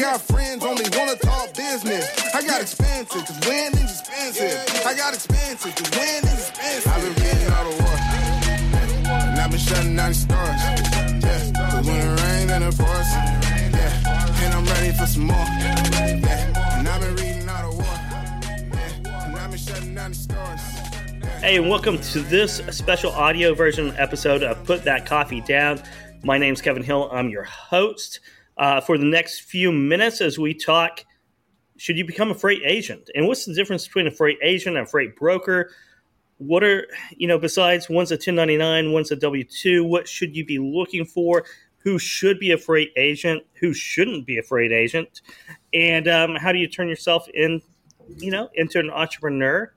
got friends only wanna talk business. I got expensive, cause winning's expensive. I got expensive, cause winning's expensive. I've been reading all the war. And I've been shutting down the stars. Yeah, cause when it rains and it pours. Yeah, and I'm ready for some more. Yeah, and I've been reading all the war. Yeah, and I've been shutting down the stars. Hey, and welcome to this special audio version episode of Put That Coffee Down. My name's Kevin Hill. I'm your host uh, for the next few minutes as we talk. Should you become a freight agent? And what's the difference between a freight agent and a freight broker? What are, you know, besides one's a 1099, one's a W 2, what should you be looking for? Who should be a freight agent? Who shouldn't be a freight agent? And um, how do you turn yourself in, you know, into an entrepreneur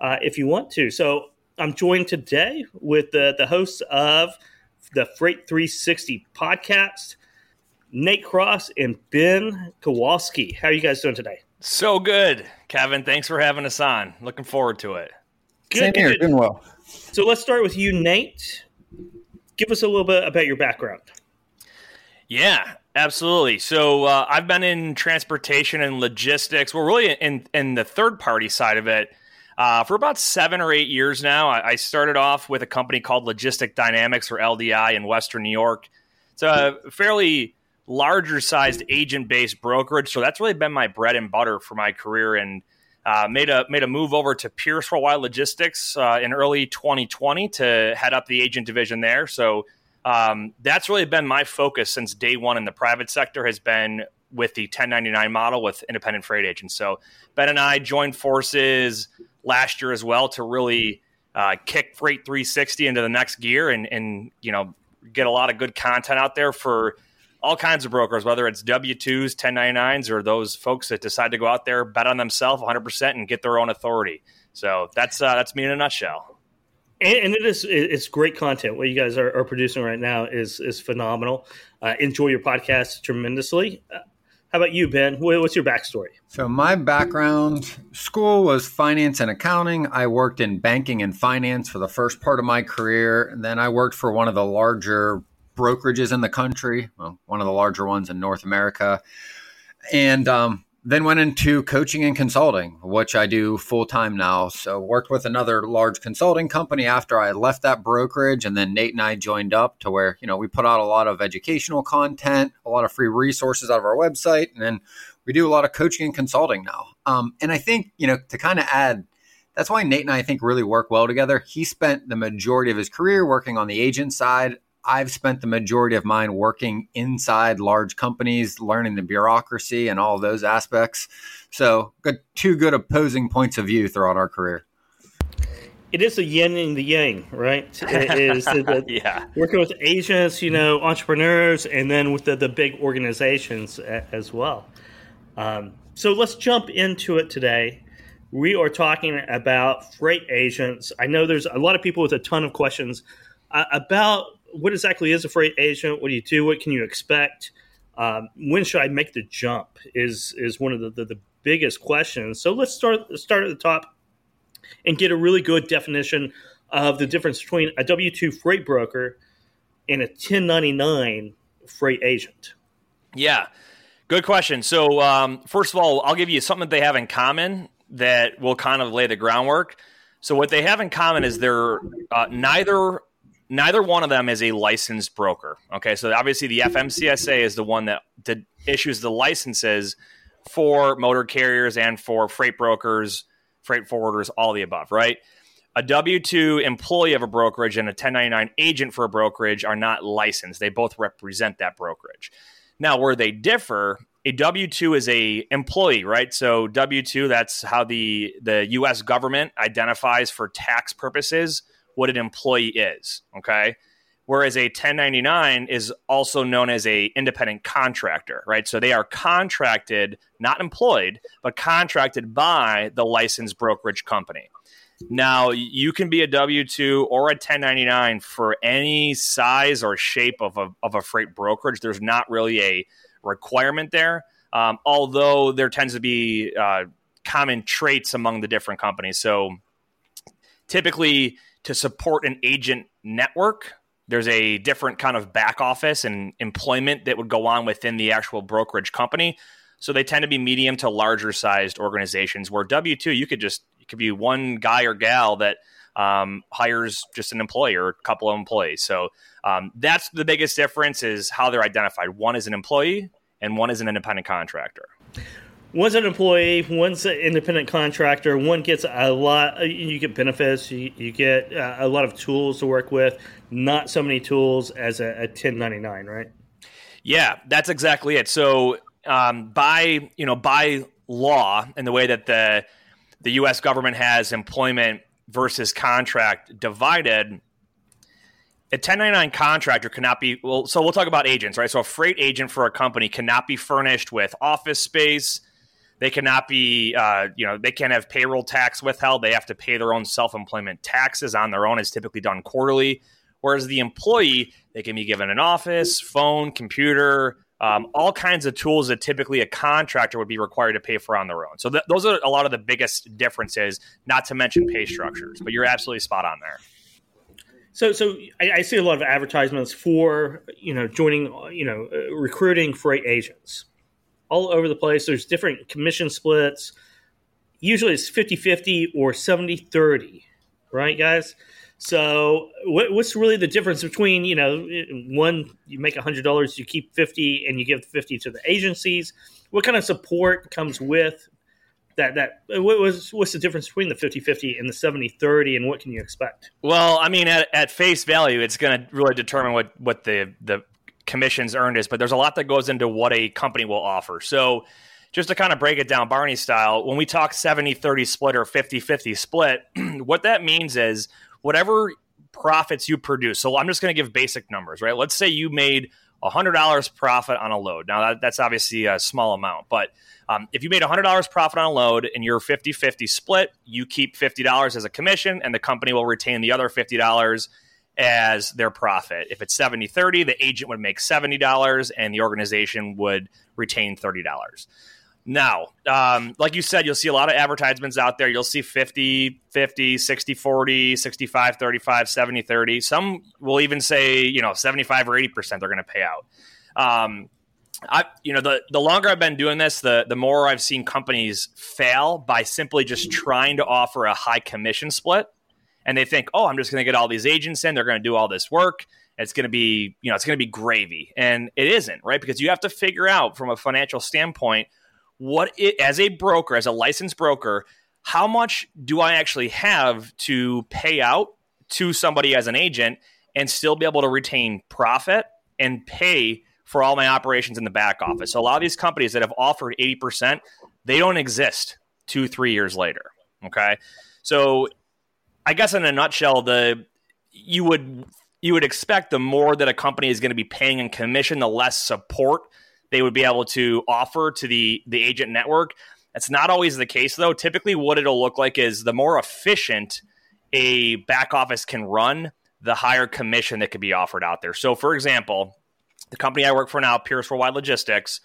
uh, if you want to? So I'm joined today with the, the hosts of the Freight 360 podcast, Nate Cross and Ben Kowalski. How are you guys doing today? So good, Kevin. Thanks for having us on. Looking forward to it. Good, Same here, good. doing well. So let's start with you, Nate. Give us a little bit about your background. Yeah, absolutely. So uh, I've been in transportation and logistics. We're really in in the third party side of it uh, for about seven or eight years now. I, I started off with a company called Logistic Dynamics or LDI in Western New York. It's a fairly larger sized agent based brokerage. So that's really been my bread and butter for my career and uh, made a made a move over to Pierce Worldwide Logistics uh, in early 2020 to head up the agent division there. So um, that's really been my focus since day one in the private sector has been with the 1099 model with independent freight agents. So Ben and I joined forces last year as well to really uh, kick Freight 360 into the next gear and, and you know get a lot of good content out there for all kinds of brokers, whether it's W 2s, 1099s, or those folks that decide to go out there, bet on themselves 100% and get their own authority. So that's uh, that's me in a nutshell. And, and it is it's great content. What you guys are, are producing right now is is phenomenal. Uh, enjoy your podcast tremendously. Uh, how about you, Ben? What's your backstory? So my background, school was finance and accounting. I worked in banking and finance for the first part of my career, and then I worked for one of the larger brokerages in the country, well, one of the larger ones in North America, and um, then went into coaching and consulting, which I do full time now. So worked with another large consulting company after I left that brokerage, and then Nate and I joined up to where you know we put out a lot of educational content, a lot of free resources out of our website, and then we do a lot of coaching and consulting now. Um, and I think you know to kind of add. That's why Nate and I, I think really work well together. He spent the majority of his career working on the agent side. I've spent the majority of mine working inside large companies, learning the bureaucracy and all those aspects. So, good, two good opposing points of view throughout our career. It is the yin and the yang, right? It is the, the- Yeah. working with agents, you know, entrepreneurs, and then with the, the big organizations as well. Um, so let's jump into it today. We are talking about freight agents. I know there's a lot of people with a ton of questions uh, about what exactly is a freight agent. What do you do? What can you expect? Um, when should I make the jump? Is is one of the, the, the biggest questions. So let's start start at the top and get a really good definition of the difference between a W two freight broker and a 1099 freight agent. Yeah, good question. So, um, first of all, I'll give you something that they have in common that will kind of lay the groundwork. So, what they have in common is they're uh, neither neither one of them is a licensed broker. Okay, so obviously the FMCSA is the one that did, issues the licenses for motor carriers and for freight brokers, freight forwarders, all the above, right? A W 2 employee of a brokerage and a 1099 agent for a brokerage are not licensed. They both represent that brokerage. Now, where they differ, a W two is a employee, right? So W two, that's how the the U.S. government identifies for tax purposes what an employee is. Okay, whereas a 1099 is also known as a independent contractor, right? So they are contracted, not employed, but contracted by the licensed brokerage company. Now, you can be a W 2 or a 1099 for any size or shape of a, of a freight brokerage. There's not really a requirement there, um, although there tends to be uh, common traits among the different companies. So, typically, to support an agent network, there's a different kind of back office and employment that would go on within the actual brokerage company. So they tend to be medium to larger sized organizations where W 2, you could just, it could be one guy or gal that um, hires just an employee or a couple of employees. So um, that's the biggest difference is how they're identified. One is an employee and one is an independent contractor. One's an employee, one's an independent contractor. One gets a lot. You get benefits. You, you get uh, a lot of tools to work with. Not so many tools as a, a 1099, right? Yeah, that's exactly it. So um, by you know by law and the way that the the U.S. government has employment versus contract divided, a 1099 contractor cannot be well. So we'll talk about agents, right? So a freight agent for a company cannot be furnished with office space. They cannot be, uh, you know, they can't have payroll tax withheld. They have to pay their own self employment taxes on their own. It's typically done quarterly. Whereas the employee, they can be given an office, phone, computer, um, all kinds of tools that typically a contractor would be required to pay for on their own. So th- those are a lot of the biggest differences, not to mention pay structures. But you're absolutely spot on there. So, so I, I see a lot of advertisements for you know joining, you know, recruiting freight agents all over the place. There's different commission splits. Usually it's 50-50 or 70-30, right, guys? So what, what's really the difference between you know one you make hundred dollars you keep fifty and you give fifty to the agencies? What kind of support comes with that? That what was what's the difference between the 50-50 and the 70-30 and what can you expect? Well, I mean, at, at face value, it's going to really determine what what the the commissions earned is, but there's a lot that goes into what a company will offer. So just to kind of break it down Barney style, when we talk 70-30 split or 50-50 split, what that means is whatever profits you produce. So I'm just going to give basic numbers, right? Let's say you made $100 profit on a load. Now, that, that's obviously a small amount, but um, if you made $100 profit on a load and you're 50 50 split, you keep $50 as a commission and the company will retain the other $50 as their profit. If it's 70 30, the agent would make $70 and the organization would retain $30. Now, um, like you said, you'll see a lot of advertisements out there. You'll see 50, 50, 60, 40, 65, 35, 70, 30. Some will even say, you know, 75 or 80% they're going to pay out. Um, I, you know, the, the longer I've been doing this, the, the more I've seen companies fail by simply just trying to offer a high commission split. And they think, oh, I'm just going to get all these agents in. They're going to do all this work. It's going to be, you know, it's going to be gravy. And it isn't, right? Because you have to figure out from a financial standpoint – what it, as a broker, as a licensed broker, how much do I actually have to pay out to somebody as an agent and still be able to retain profit and pay for all my operations in the back office? So a lot of these companies that have offered 80%, they don't exist two, three years later. Okay. So I guess in a nutshell, the you would you would expect the more that a company is going to be paying in commission, the less support they would be able to offer to the the agent network. That's not always the case though. Typically what it'll look like is the more efficient a back office can run, the higher commission that could be offered out there. So for example, the company I work for now, Pierce Worldwide Logistics,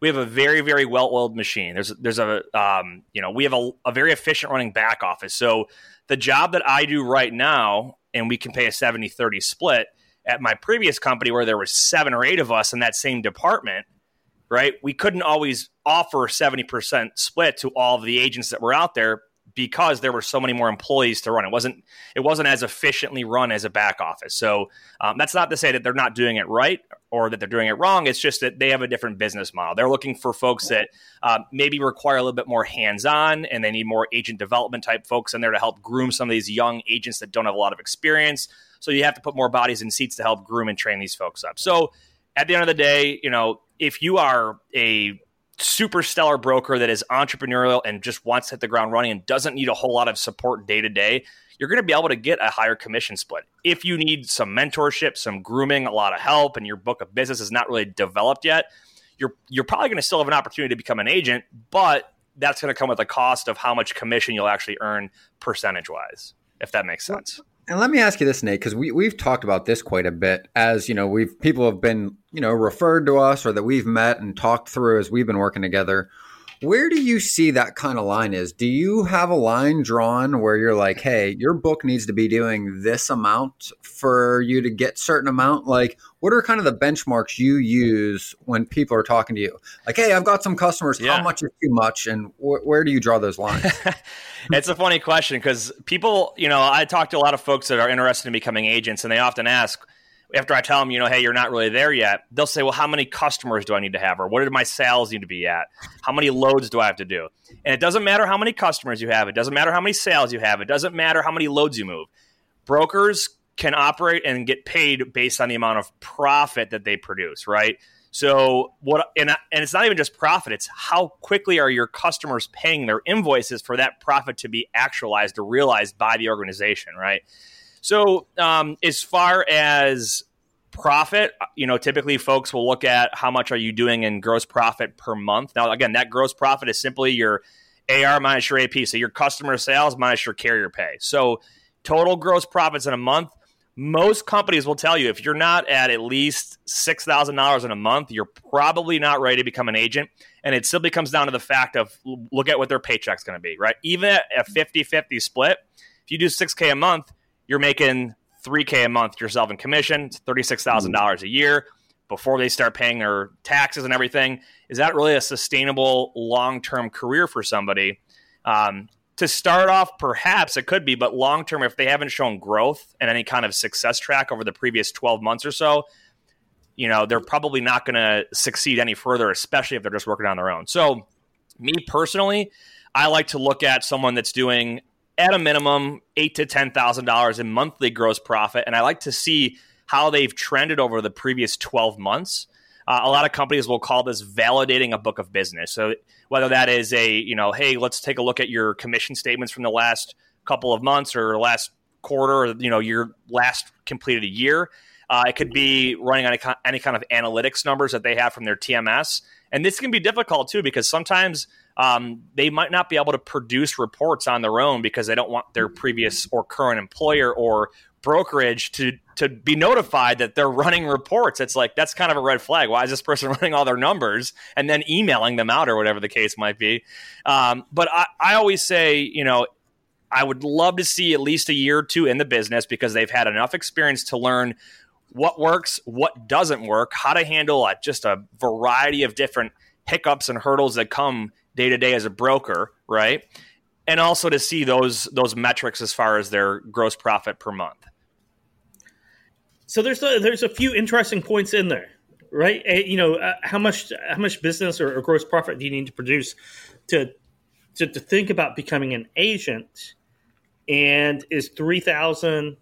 we have a very very well oiled machine. There's there's a um, you know we have a, a very efficient running back office. So the job that I do right now, and we can pay a 70-30 split. At my previous company, where there was seven or eight of us in that same department, right? We couldn't always offer 70% split to all of the agents that were out there because there were so many more employees to run. It wasn't it wasn't as efficiently run as a back office. So um, that's not to say that they're not doing it right or that they're doing it wrong. It's just that they have a different business model. They're looking for folks that uh, maybe require a little bit more hands on, and they need more agent development type folks in there to help groom some of these young agents that don't have a lot of experience. So you have to put more bodies in seats to help groom and train these folks up. So at the end of the day, you know, if you are a super stellar broker that is entrepreneurial and just wants to hit the ground running and doesn't need a whole lot of support day to day, you're going to be able to get a higher commission split. If you need some mentorship, some grooming, a lot of help, and your book of business is not really developed yet, you're you're probably going to still have an opportunity to become an agent, but that's going to come with a cost of how much commission you'll actually earn percentage wise, if that makes sense. And let me ask you this, Nate, because we we've talked about this quite a bit. As you know, we've people have been you know referred to us or that we've met and talked through as we've been working together. Where do you see that kind of line is? Do you have a line drawn where you're like, hey, your book needs to be doing this amount for you to get certain amount? Like, what are kind of the benchmarks you use when people are talking to you? Like, hey, I've got some customers. Yeah. How much is too much? And wh- where do you draw those lines? it's a funny question because people, you know, I talk to a lot of folks that are interested in becoming agents, and they often ask, after I tell them, you know, hey, you're not really there yet, they'll say, well, how many customers do I need to have? Or what do my sales need to be at? How many loads do I have to do? And it doesn't matter how many customers you have. It doesn't matter how many sales you have. It doesn't matter how many loads you move. Brokers can operate and get paid based on the amount of profit that they produce, right? So what and and it's not even just profit, it's how quickly are your customers paying their invoices for that profit to be actualized or realized by the organization, right? So, um, as far as profit, you know, typically folks will look at how much are you doing in gross profit per month. Now, again, that gross profit is simply your AR minus your AP, so your customer sales minus your carrier pay. So, total gross profits in a month. Most companies will tell you if you're not at at least six thousand dollars in a month, you're probably not ready to become an agent. And it simply comes down to the fact of look at what their paycheck's going to be, right? Even at a 50-50 split, if you do six k a month, you're making 3K a month yourself in commission, it's $36,000 a year before they start paying their taxes and everything. Is that really a sustainable long term career for somebody? Um, to start off, perhaps it could be, but long term, if they haven't shown growth and any kind of success track over the previous 12 months or so, you know, they're probably not going to succeed any further, especially if they're just working on their own. So, me personally, I like to look at someone that's doing at a minimum eight to ten thousand dollars in monthly gross profit, and I like to see how they've trended over the previous twelve months. Uh, a lot of companies will call this validating a book of business. So whether that is a you know, hey, let's take a look at your commission statements from the last couple of months or last quarter, or you know, your last completed year. Uh, it could be running on any kind of analytics numbers that they have from their TMS, and this can be difficult too because sometimes um, they might not be able to produce reports on their own because they don't want their previous or current employer or brokerage to to be notified that they're running reports. It's like that's kind of a red flag. Why is this person running all their numbers and then emailing them out or whatever the case might be? Um, but I, I always say, you know, I would love to see at least a year or two in the business because they've had enough experience to learn what works, what doesn't work, how to handle just a variety of different hiccups and hurdles that come day to day as a broker, right? And also to see those those metrics as far as their gross profit per month. So there's a, there's a few interesting points in there, right? Eh, you know, uh, how much how much business or, or, gross profit do you need to produce to, to to think about becoming an agent? And is three thousand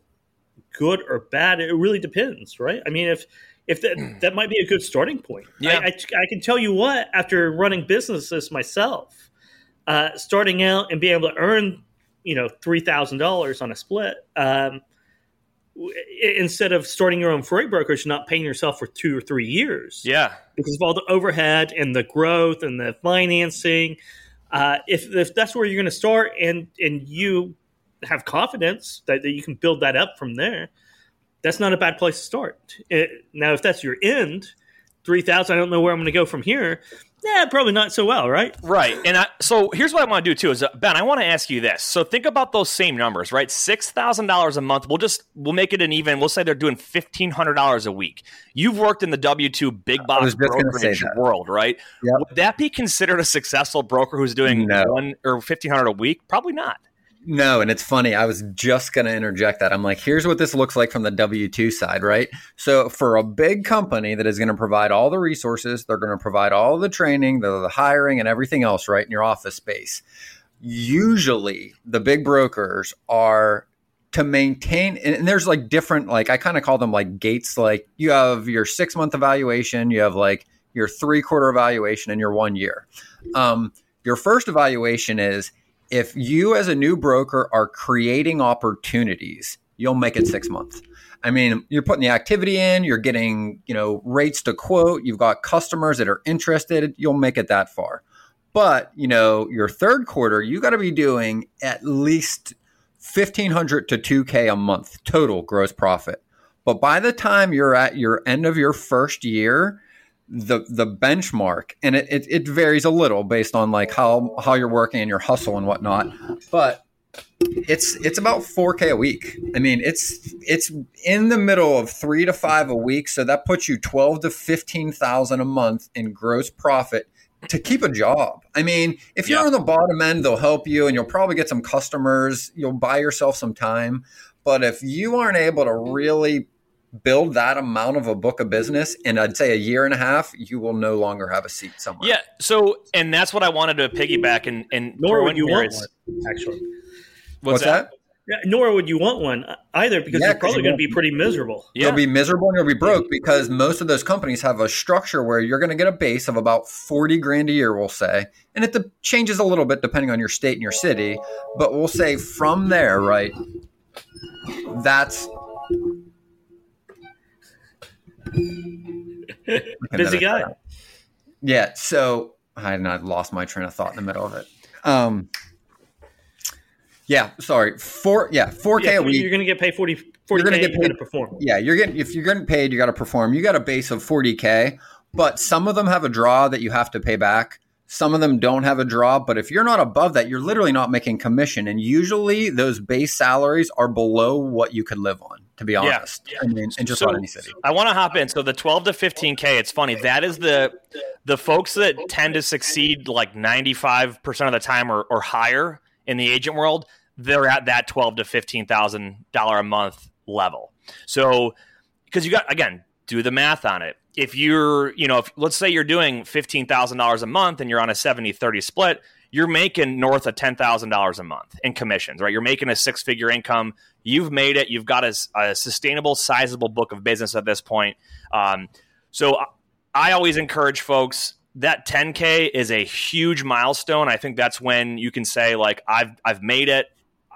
good or bad? It really depends, right? I mean, if if that, that might be a good starting point. Yeah. I, I, I, can tell you what, after running businesses myself, uh, starting out and being able to earn, you know, $3,000 on a split, um, instead of starting your own freight brokerage, not paying yourself for two or three years. Yeah. Because of all the overhead and the growth and the financing. Uh, if, if that's where you're going to start and, and you have confidence that, that you can build that up from there – that's not a bad place to start. It, now, if that's your end, three thousand, I don't know where I'm going to go from here. Yeah, probably not so well, right? Right. And I, so here's what I want to do too is uh, Ben, I want to ask you this. So think about those same numbers, right? Six thousand dollars a month. We'll just we'll make it an even. We'll say they're doing fifteen hundred dollars a week. You've worked in the W two big box brokerage world, right? Yep. Would that be considered a successful broker who's doing no. one or fifteen hundred a week? Probably not. No, and it's funny. I was just going to interject that. I'm like, here's what this looks like from the W 2 side, right? So, for a big company that is going to provide all the resources, they're going to provide all the training, the, the hiring, and everything else, right, in your office space. Usually, the big brokers are to maintain, and there's like different, like, I kind of call them like gates. Like, you have your six month evaluation, you have like your three quarter evaluation, and your one year. Um, your first evaluation is, if you as a new broker are creating opportunities, you'll make it six months. I mean, you're putting the activity in, you're getting, you know, rates to quote, you've got customers that are interested, you'll make it that far. But, you know, your third quarter, you got to be doing at least 1500 to 2k a month total gross profit. But by the time you're at your end of your first year, the the benchmark, and it, it, it varies a little based on like how how you're working and your hustle and whatnot, but it's it's about 4k a week. I mean it's it's in the middle of three to five a week so that puts you 12 to 15000 a month in gross profit to keep a job. I mean if you're on the bottom end they'll help you and you'll probably get some customers. You'll buy yourself some time but if you aren't able to really build that amount of a book of business in I'd say a year and a half, you will no longer have a seat somewhere. Yeah. So and that's what I wanted to piggyback and and nor would you want one, actually. What's, What's that? that? Yeah, nor would you want one uh, either because yeah, you're probably going to be pretty miserable. You'll be miserable and you'll be broke because most of those companies have a structure where you're going to get a base of about 40 grand a year, we'll say. And it de- changes a little bit depending on your state and your city. But we'll say from there, right? That's. Busy guy. Yeah. So I, I lost my train of thought in the middle of it. Um, yeah, sorry. Four yeah, 4K yeah, a week. You're going to get paid 40 40 you're going to get paid to perform. Yeah, you're getting if you're getting paid, you got to perform. You got a base of 40k, but some of them have a draw that you have to pay back. Some of them don't have a draw, but if you're not above that, you're literally not making commission. And usually those base salaries are below what you could live on, to be honest. Yeah. I mean, in just so, about any city. I want to hop in. So the 12 to 15K, it's funny. That is the the folks that tend to succeed like 95% of the time or, or higher in the agent world they're at that twelve to fifteen thousand dollar a month level. So because you got again, do the math on it. If you're, you know, if let's say you're doing fifteen thousand dollars a month and you're on a 70-30 split, you're making north of ten thousand dollars a month in commissions, right? You're making a six figure income. You've made it. You've got a, a sustainable, sizable book of business at this point. Um, so I always encourage folks that 10k is a huge milestone. I think that's when you can say like I've I've made it.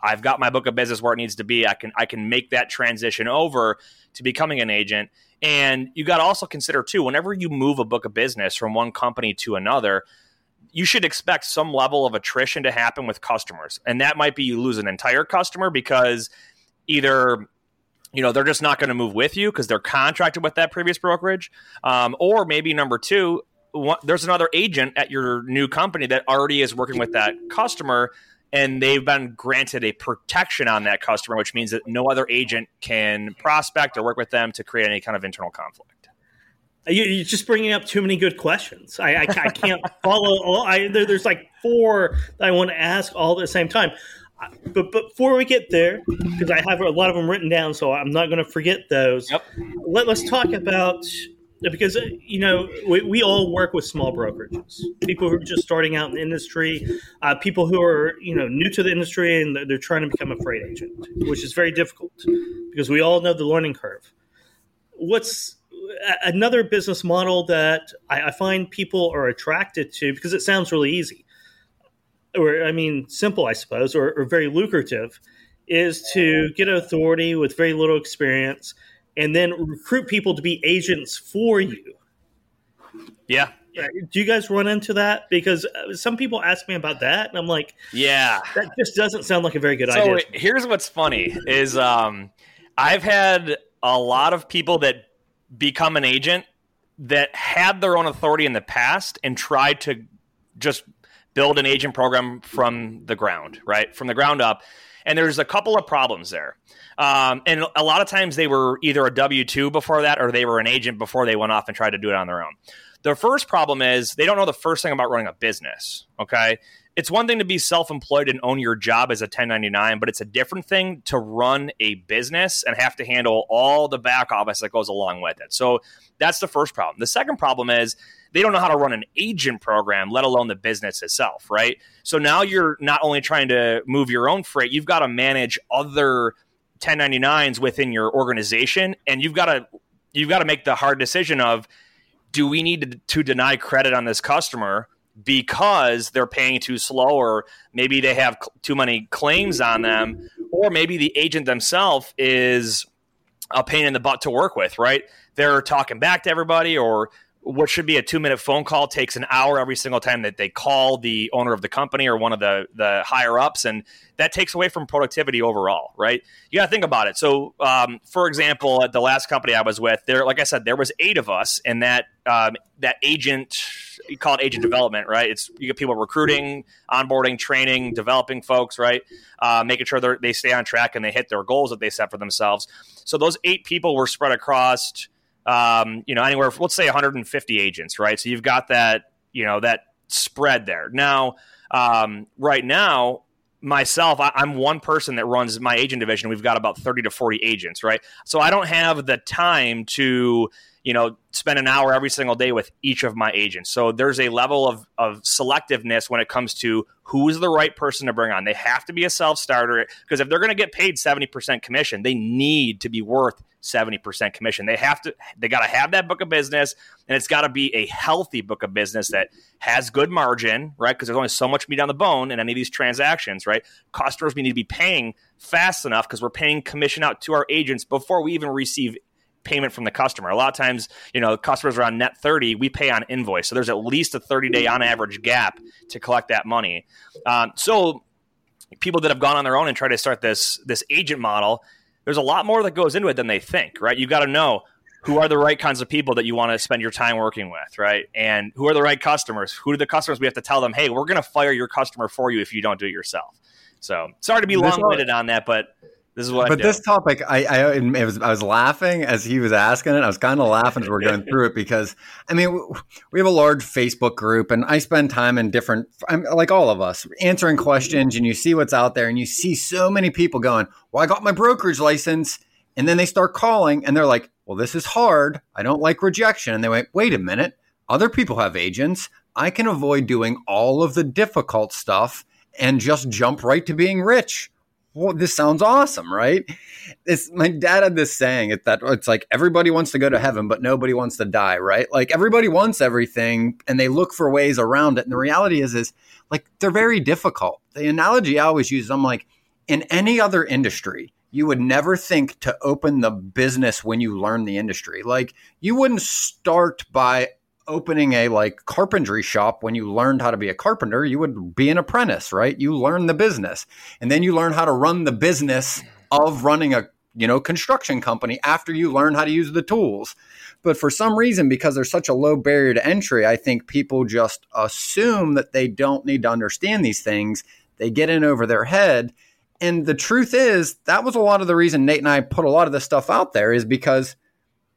I've got my book of business where it needs to be. I can I can make that transition over to becoming an agent. And you got to also consider too, whenever you move a book of business from one company to another, you should expect some level of attrition to happen with customers. And that might be you lose an entire customer because either you know they're just not going to move with you because they're contracted with that previous brokerage um, or maybe number two one, there's another agent at your new company that already is working with that customer and they've been granted a protection on that customer, which means that no other agent can prospect or work with them to create any kind of internal conflict. You're just bringing up too many good questions. I, I, I can't follow all. I, there, there's like four that I want to ask all at the same time. But, but before we get there, because I have a lot of them written down, so I'm not going to forget those. Yep. Let, let's talk about because uh, you know we, we all work with small brokerages people who are just starting out in the industry uh, people who are you know new to the industry and they're trying to become a freight agent which is very difficult because we all know the learning curve what's another business model that I, I find people are attracted to because it sounds really easy or i mean simple i suppose or, or very lucrative is to get authority with very little experience and then recruit people to be agents for you. Yeah. Do you guys run into that? Because uh, some people ask me about that, and I'm like, yeah, that just doesn't sound like a very good so idea. So here's what's funny: is um, I've had a lot of people that become an agent that had their own authority in the past and tried to just build an agent program from the ground, right, from the ground up. And there's a couple of problems there. Um, and a lot of times they were either a W 2 before that or they were an agent before they went off and tried to do it on their own. The first problem is they don't know the first thing about running a business. Okay. It's one thing to be self employed and own your job as a 1099, but it's a different thing to run a business and have to handle all the back office that goes along with it. So that's the first problem. The second problem is they don't know how to run an agent program, let alone the business itself, right? So now you're not only trying to move your own freight, you've got to manage other 1099s within your organization and you've got to you've got to make the hard decision of do we need to, to deny credit on this customer because they're paying too slow or maybe they have cl- too many claims on them or maybe the agent themselves is a pain in the butt to work with right? They're talking back to everybody or what should be a two minute phone call takes an hour every single time that they call the owner of the company or one of the the higher ups and that takes away from productivity overall right? You got to think about it. So um, for example at the last company i was with there like i said there was eight of us in that um, that agent you call it agent development, right? It's you get people recruiting, onboarding, training, developing folks, right? Uh, making sure they stay on track and they hit their goals that they set for themselves. So those eight people were spread across, um, you know, anywhere. Let's say 150 agents, right? So you've got that, you know, that spread there. Now, um, right now, myself, I, am one person that runs my agent division. We've got about 30 to 40 agents, right? So I don't have the time to you know, spend an hour every single day with each of my agents. So there's a level of, of selectiveness when it comes to who's the right person to bring on. They have to be a self starter because if they're going to get paid 70% commission, they need to be worth 70% commission. They have to, they got to have that book of business and it's got to be a healthy book of business that has good margin, right? Because there's only so much meat on the bone in any of these transactions, right? Customers we need to be paying fast enough because we're paying commission out to our agents before we even receive payment from the customer. A lot of times, you know, customers are on net 30, we pay on invoice. So there's at least a 30 day on average gap to collect that money. Um, so people that have gone on their own and try to start this this agent model, there's a lot more that goes into it than they think, right? You've got to know who are the right kinds of people that you want to spend your time working with, right? And who are the right customers? Who are the customers we have to tell them, hey, we're going to fire your customer for you if you don't do it yourself. So sorry to be long winded on that, but this is what. But this topic, I I, was, I was laughing as he was asking it. I was kind of laughing as we are going through it because I mean we have a large Facebook group, and I spend time in different, I'm, like all of us, answering questions, and you see what's out there, and you see so many people going, "Well, I got my brokerage license," and then they start calling, and they're like, "Well, this is hard. I don't like rejection," and they went, "Wait a minute, other people have agents. I can avoid doing all of the difficult stuff." And just jump right to being rich well, this sounds awesome, right? It's my dad had this saying it that it's like everybody wants to go to heaven, but nobody wants to die, right? Like everybody wants everything and they look for ways around it. And the reality is, is like they're very difficult. The analogy I always use, I'm like, in any other industry, you would never think to open the business when you learn the industry. Like you wouldn't start by opening a like carpentry shop when you learned how to be a carpenter you would be an apprentice right? You learn the business. And then you learn how to run the business of running a you know construction company after you learn how to use the tools. But for some reason because there's such a low barrier to entry i think people just assume that they don't need to understand these things. They get in over their head. And the truth is that was a lot of the reason nate and i put a lot of this stuff out there is because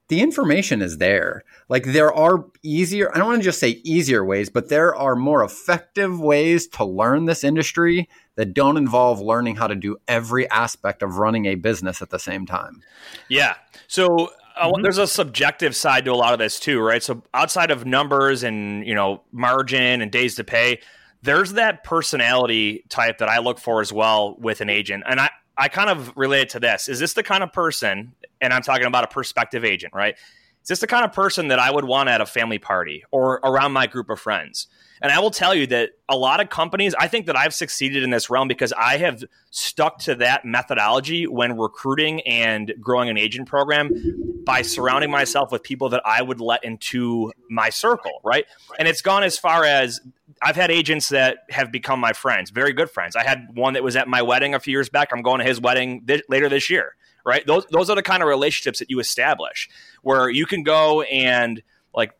the information is there. Like there are easier, I don't want to just say easier ways, but there are more effective ways to learn this industry that don't involve learning how to do every aspect of running a business at the same time. Yeah. So uh, mm-hmm. there's a subjective side to a lot of this too, right? So outside of numbers and, you know, margin and days to pay, there's that personality type that I look for as well with an agent. And I, I kind of relate it to this. Is this the kind of person, and I'm talking about a prospective agent, right? Is this the kind of person that I would want at a family party or around my group of friends? And I will tell you that a lot of companies, I think that I've succeeded in this realm because I have stuck to that methodology when recruiting and growing an agent program by surrounding myself with people that I would let into my circle, right? And it's gone as far as I've had agents that have become my friends, very good friends. I had one that was at my wedding a few years back. I'm going to his wedding th- later this year right? Those those are the kind of relationships that you establish where you can go and like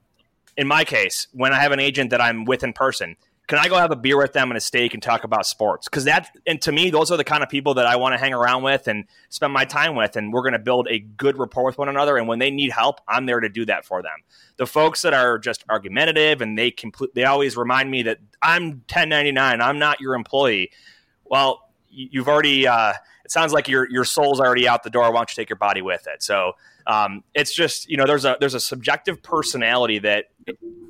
in my case, when I have an agent that I'm with in person, can I go have a beer with them and a steak and talk about sports? Because that, and to me, those are the kind of people that I want to hang around with and spend my time with. And we're going to build a good rapport with one another. And when they need help, I'm there to do that for them. The folks that are just argumentative and they complete, they always remind me that I'm 1099, I'm not your employee. Well, you've already, uh, sounds like your your soul's already out the door. Why don't you take your body with it? So um, it's just you know there's a there's a subjective personality that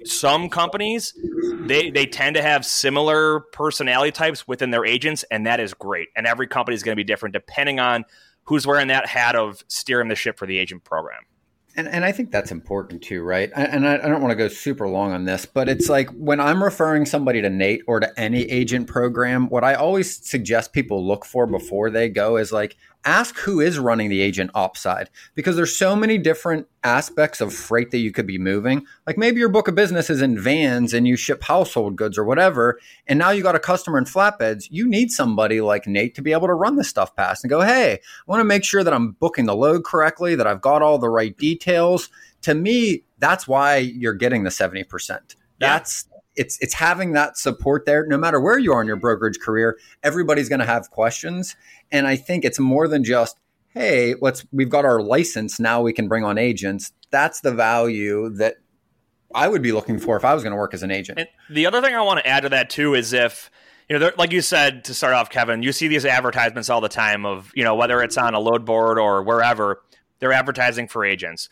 some companies they they tend to have similar personality types within their agents, and that is great. And every company is going to be different depending on who's wearing that hat of steering the ship for the agent program. And, and I think that's important too, right? And I, I don't want to go super long on this, but it's like when I'm referring somebody to Nate or to any agent program, what I always suggest people look for before they go is like, ask who is running the agent ops side because there's so many different aspects of freight that you could be moving. Like maybe your book of business is in vans and you ship household goods or whatever, and now you got a customer in flatbeds. You need somebody like Nate to be able to run this stuff past and go, hey, I want to make sure that I'm booking the load correctly, that I've got all the right details. To me, That's why you're getting the 70%. That's it's it's having that support there. No matter where you are in your brokerage career everybody's going to have questions. And i think it's more than just hey let's we've got our license now we can bring on agents. That's the value that i would be looking for if i was going to work as an agent. And the other thing i want to add to that too is if you know, like you said to start off, Kevin, you see these advertisements all the time of, you know, whether it's on a load board or wherever, they're advertising for agents.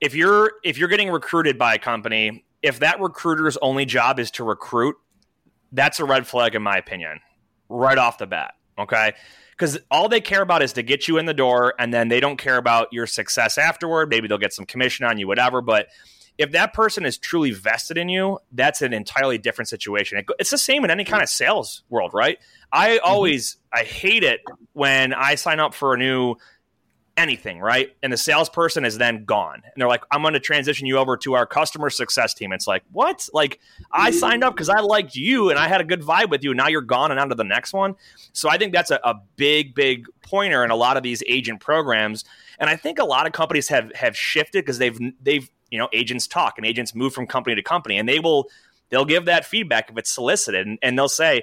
If you're if you're getting recruited by a company if that recruiter's only job is to recruit, that's a red flag in my opinion, right off the bat. Okay. Because all they care about is to get you in the door, and then they don't care about your success afterward. Maybe they'll get some commission on you, whatever. But if that person is truly vested in you, that's an entirely different situation. It's the same in any kind of sales world, right? I mm-hmm. always I hate it when I sign up for a new anything, right? And the salesperson is then gone. And they're like, I'm going to transition you over to our customer success team. It's like, what? Like, I signed up because I liked you and I had a good vibe with you. Now you're gone and on to the next one. So I think that's a, a big, big pointer in a lot of these agent programs. And I think a lot of companies have have shifted because they've they've you know agents talk and agents move from company to company and they will they'll give that feedback if it's solicited. And, and, they'll say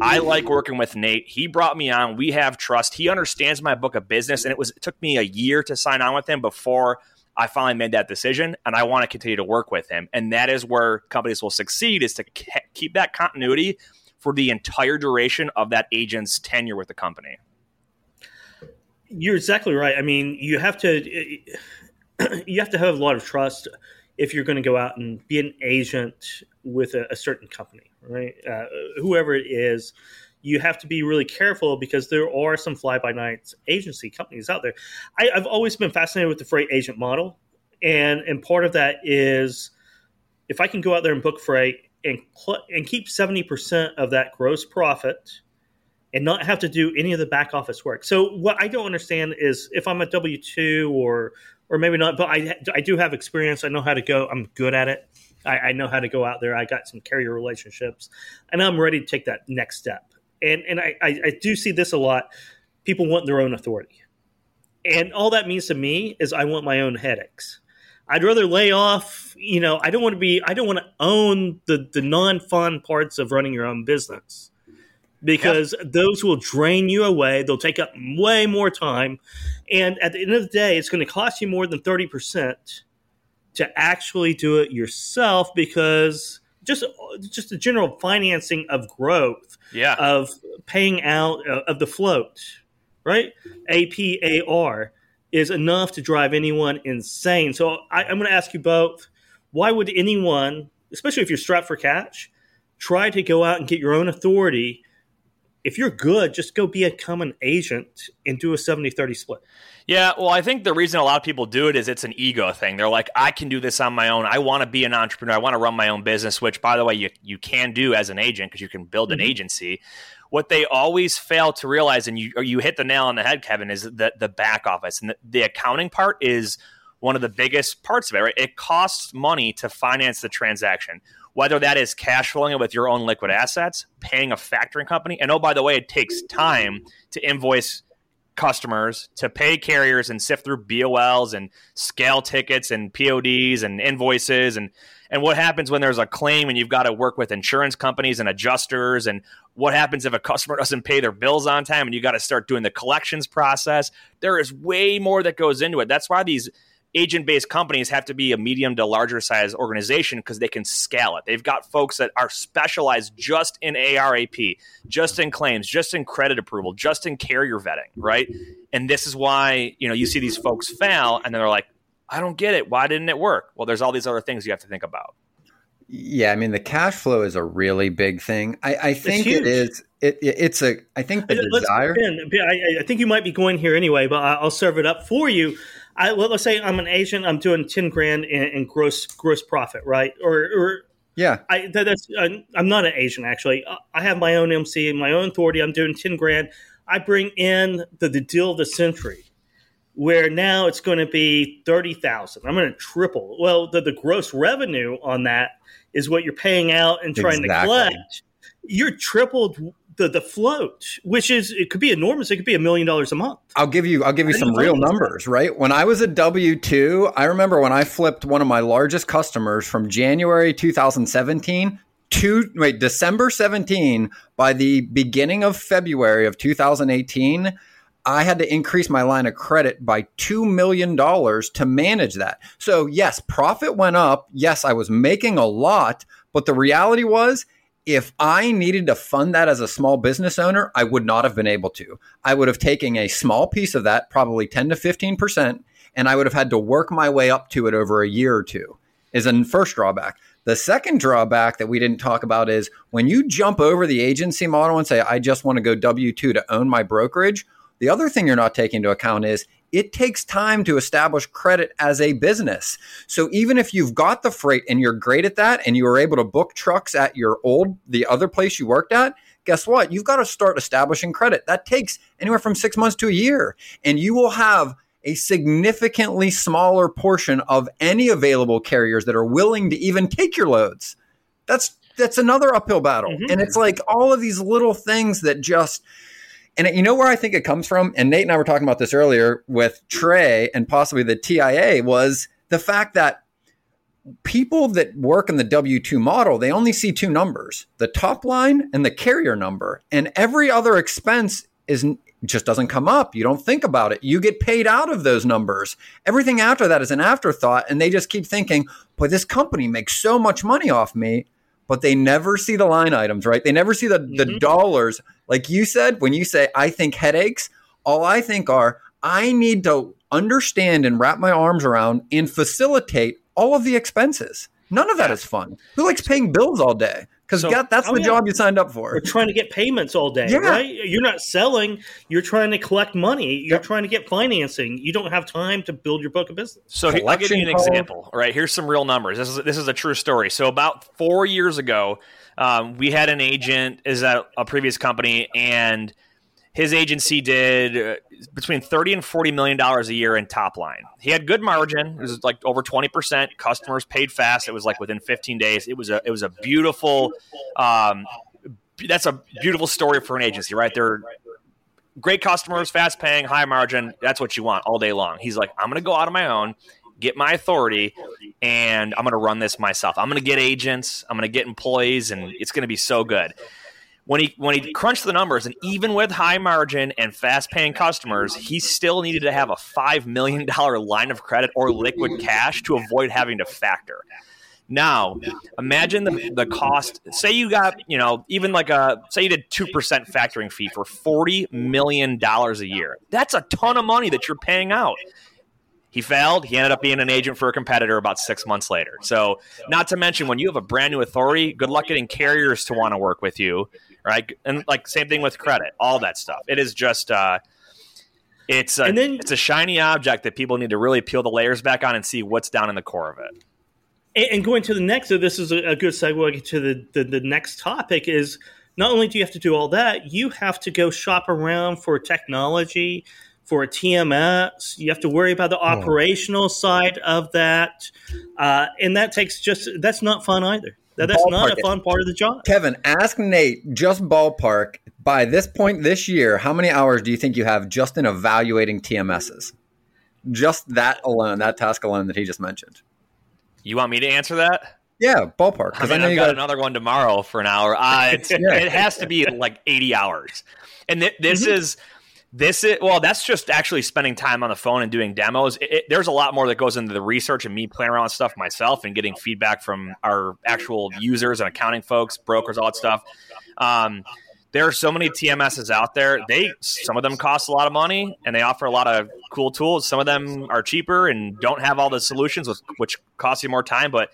i like working with nate. He brought me on. We have trust. He understands my book of business. And it was it took me a year to sign on with him before i finally made that decision and i want to continue to work with him. And that is where companies will succeed is to keep that continuity for the entire duration of that agent's tenure with the company. You're exactly right. I mean you have to you have to have a lot of trust if you're going to go out and be an agent with a, a certain company, right? Uh, whoever it is, you have to be really careful because there are some fly by night agency companies out there. I, have always been fascinated with the freight agent model, and and part of that is if I can go out there and book freight and cl- and keep seventy percent of that gross profit and not have to do any of the back office work. So what I don't understand is if I'm a W two or or maybe not, but I I do have experience. I know how to go. I'm good at it. I, I know how to go out there. I got some carrier relationships, and I'm ready to take that next step. And and I, I, I do see this a lot. People want their own authority, and all that means to me is I want my own headaches. I'd rather lay off. You know, I don't want to be. I don't want to own the the non fun parts of running your own business because yep. those will drain you away. They'll take up way more time. And at the end of the day, it's going to cost you more than 30% to actually do it yourself because just just the general financing of growth, yeah, of paying out uh, of the float, right? APAR is enough to drive anyone insane. So I, I'm going to ask you both: Why would anyone, especially if you're strapped for cash, try to go out and get your own authority? If you're good, just go become an agent and do a 70-30 split. Yeah, well, I think the reason a lot of people do it is it's an ego thing. They're like, I can do this on my own. I want to be an entrepreneur. I want to run my own business, which, by the way, you, you can do as an agent because you can build an mm-hmm. agency. What they always fail to realize, and you you hit the nail on the head, Kevin, is that the back office and the, the accounting part is one of the biggest parts of it. Right? It costs money to finance the transaction whether that is cash flowing it with your own liquid assets, paying a factoring company, and oh, by the way, it takes time to invoice customers to pay carriers and sift through BOLs and scale tickets and PODs and invoices. And and what happens when there's a claim and you've got to work with insurance companies and adjusters? And what happens if a customer doesn't pay their bills on time and you got to start doing the collections process? There is way more that goes into it. That's why these agent based companies have to be a medium to larger size organization because they can scale it. They've got folks that are specialized just in ARAP, just in claims, just in credit approval, just in carrier vetting, right? And this is why, you know, you see these folks fail and they're like, I don't get it. Why didn't it work? Well, there's all these other things you have to think about. Yeah, I mean the cash flow is a really big thing. I, I think it is. It, it, it's a. I think the Let's desire. I, I, think you might be going here anyway, but I'll serve it up for you. I well, let's say I'm an agent. I'm doing ten grand in, in gross gross profit, right? Or, or yeah, I that, that's uh, I'm not an agent actually. I have my own MC, my own authority. I'm doing ten grand. I bring in the, the deal of the century, where now it's going to be thirty thousand. I'm going to triple. Well, the, the gross revenue on that is what you're paying out and trying exactly. to collect. You're tripled the the float, which is it could be enormous. It could be a million dollars a month. I'll give you I'll give you some real numbers, right? When I was a W two, I remember when I flipped one of my largest customers from January 2017 to wait December 17 by the beginning of February of 2018. I had to increase my line of credit by $2 million to manage that. So, yes, profit went up. Yes, I was making a lot. But the reality was, if I needed to fund that as a small business owner, I would not have been able to. I would have taken a small piece of that, probably 10 to 15%, and I would have had to work my way up to it over a year or two, is a first drawback. The second drawback that we didn't talk about is when you jump over the agency model and say, I just want to go W 2 to own my brokerage, the other thing you're not taking into account is it takes time to establish credit as a business. So even if you've got the freight and you're great at that and you were able to book trucks at your old the other place you worked at, guess what? You've got to start establishing credit. That takes anywhere from 6 months to a year and you will have a significantly smaller portion of any available carriers that are willing to even take your loads. That's that's another uphill battle. Mhm. And it's like all of these little things that just and you know where I think it comes from? And Nate and I were talking about this earlier with Trey and possibly the TIA was the fact that people that work in the W 2 model, they only see two numbers the top line and the carrier number. And every other expense is just doesn't come up. You don't think about it. You get paid out of those numbers. Everything after that is an afterthought. And they just keep thinking, boy, this company makes so much money off me. But they never see the line items, right? They never see the, the Mhm. dollars. Like you said, when you say, I think headaches, all I think are, I need to understand and wrap my arms around and facilitate all of the expenses. None of that is fun. Who likes paying bills all day? Because So- that's Oh, the yeah. job you signed up We're for. trying to get payments all day, Yeah. right? You're not selling. You're trying to collect money. You're Yep. trying to get financing. You don't have time to build your book of business. So he- I'll give you an Collection call. example. All right, here's some real numbers. This is this is a true story. So about four years ago, um, we had an agent is at a previous company, and his agency did uh, between thirty and forty million dollars a year in top line. He had good margin. It was like over twenty percent. Customers paid fast. It was like within fifteen days. It was a it was a beautiful. Um, that's a beautiful story for an agency, right? They're great customers, fast paying, high margin. That's what you want all day long. He's like, I'm going to go out on my own, get my authority, and I'm going to run this myself. I'm going to get agents, I'm going to get employees, and it's going to be so good. When he when he crunched the numbers, and even with high margin and fast paying customers, he still needed to have a five million dollar line of credit or liquid cash to avoid having to factor. Now, imagine the, the cost. Say you got, you know, even like a, say you did 2% factoring fee for $40 million a year. That's a ton of money that you're paying out. He failed. He ended up being an agent for a competitor about six months later. So, not to mention, when you have a brand new authority, good luck getting carriers to want to work with you, right? And like, same thing with credit, all that stuff. It is just, uh, it's a, And then- it's a shiny object that people need to really peel the layers back on and see what's down in the core of it. And, and going to the next, so this is a, a good segue to the, the the next topic is not only do you have to do all that, you have to go shop around for technology, for a TMS. You have to worry about the operational side of that, uh, and that takes just that's not fun either. That, that's not a fun part of the job. Kevin, ask Nate, just ballpark, by this point this year, how many hours do you think you have just in evaluating TMSs? Just that alone, that task alone that he just mentioned. You want me to answer that? Yeah, ballpark. I Because I, mean, know I've you got got another one tomorrow for an hour. Uh, it's, Yeah. It has to be like 80 hours. And th- this Mm-hmm. is, this is, well, that's just actually spending time on the phone and doing demos. It, it- there's a lot more that goes into the research and me playing around with stuff myself and getting feedback from our actual users and accounting folks, brokers, all that stuff. Um, there are so many TMSs out there. They some of them cost a lot of money and they offer a lot of cool tools. Some of them are cheaper and don't have all the solutions, which, which cost you more time. But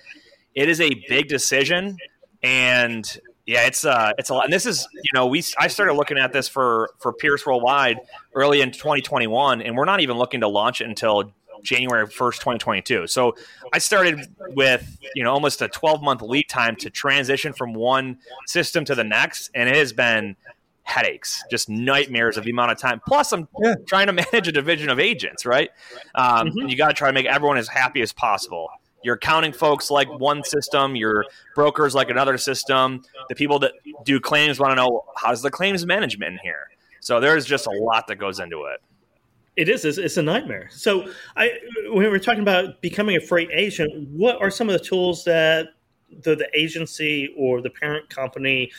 it is a big decision, and yeah, it's uh, it's a lot. And this is you know we I started looking at this for for Pierce Worldwide early in 2021, and we're not even looking to launch it until January 1st, 2022. So I started with you know almost a 12 month lead time to transition from one system to the next, and it has been headaches, just nightmares of the amount of time. Plus, I'm Yeah. trying to manage a division of agents, right? Um, Mhm. And you got to try to make everyone as happy as possible. Your accounting folks like one system, your brokers like another system. The people that do claims want to know how's the claims management in here. So there's just a lot that goes into it. It is. It's, it's, a nightmare. So, I when we're talking about becoming a freight agent, what are some of the tools that the, the agency or the parent company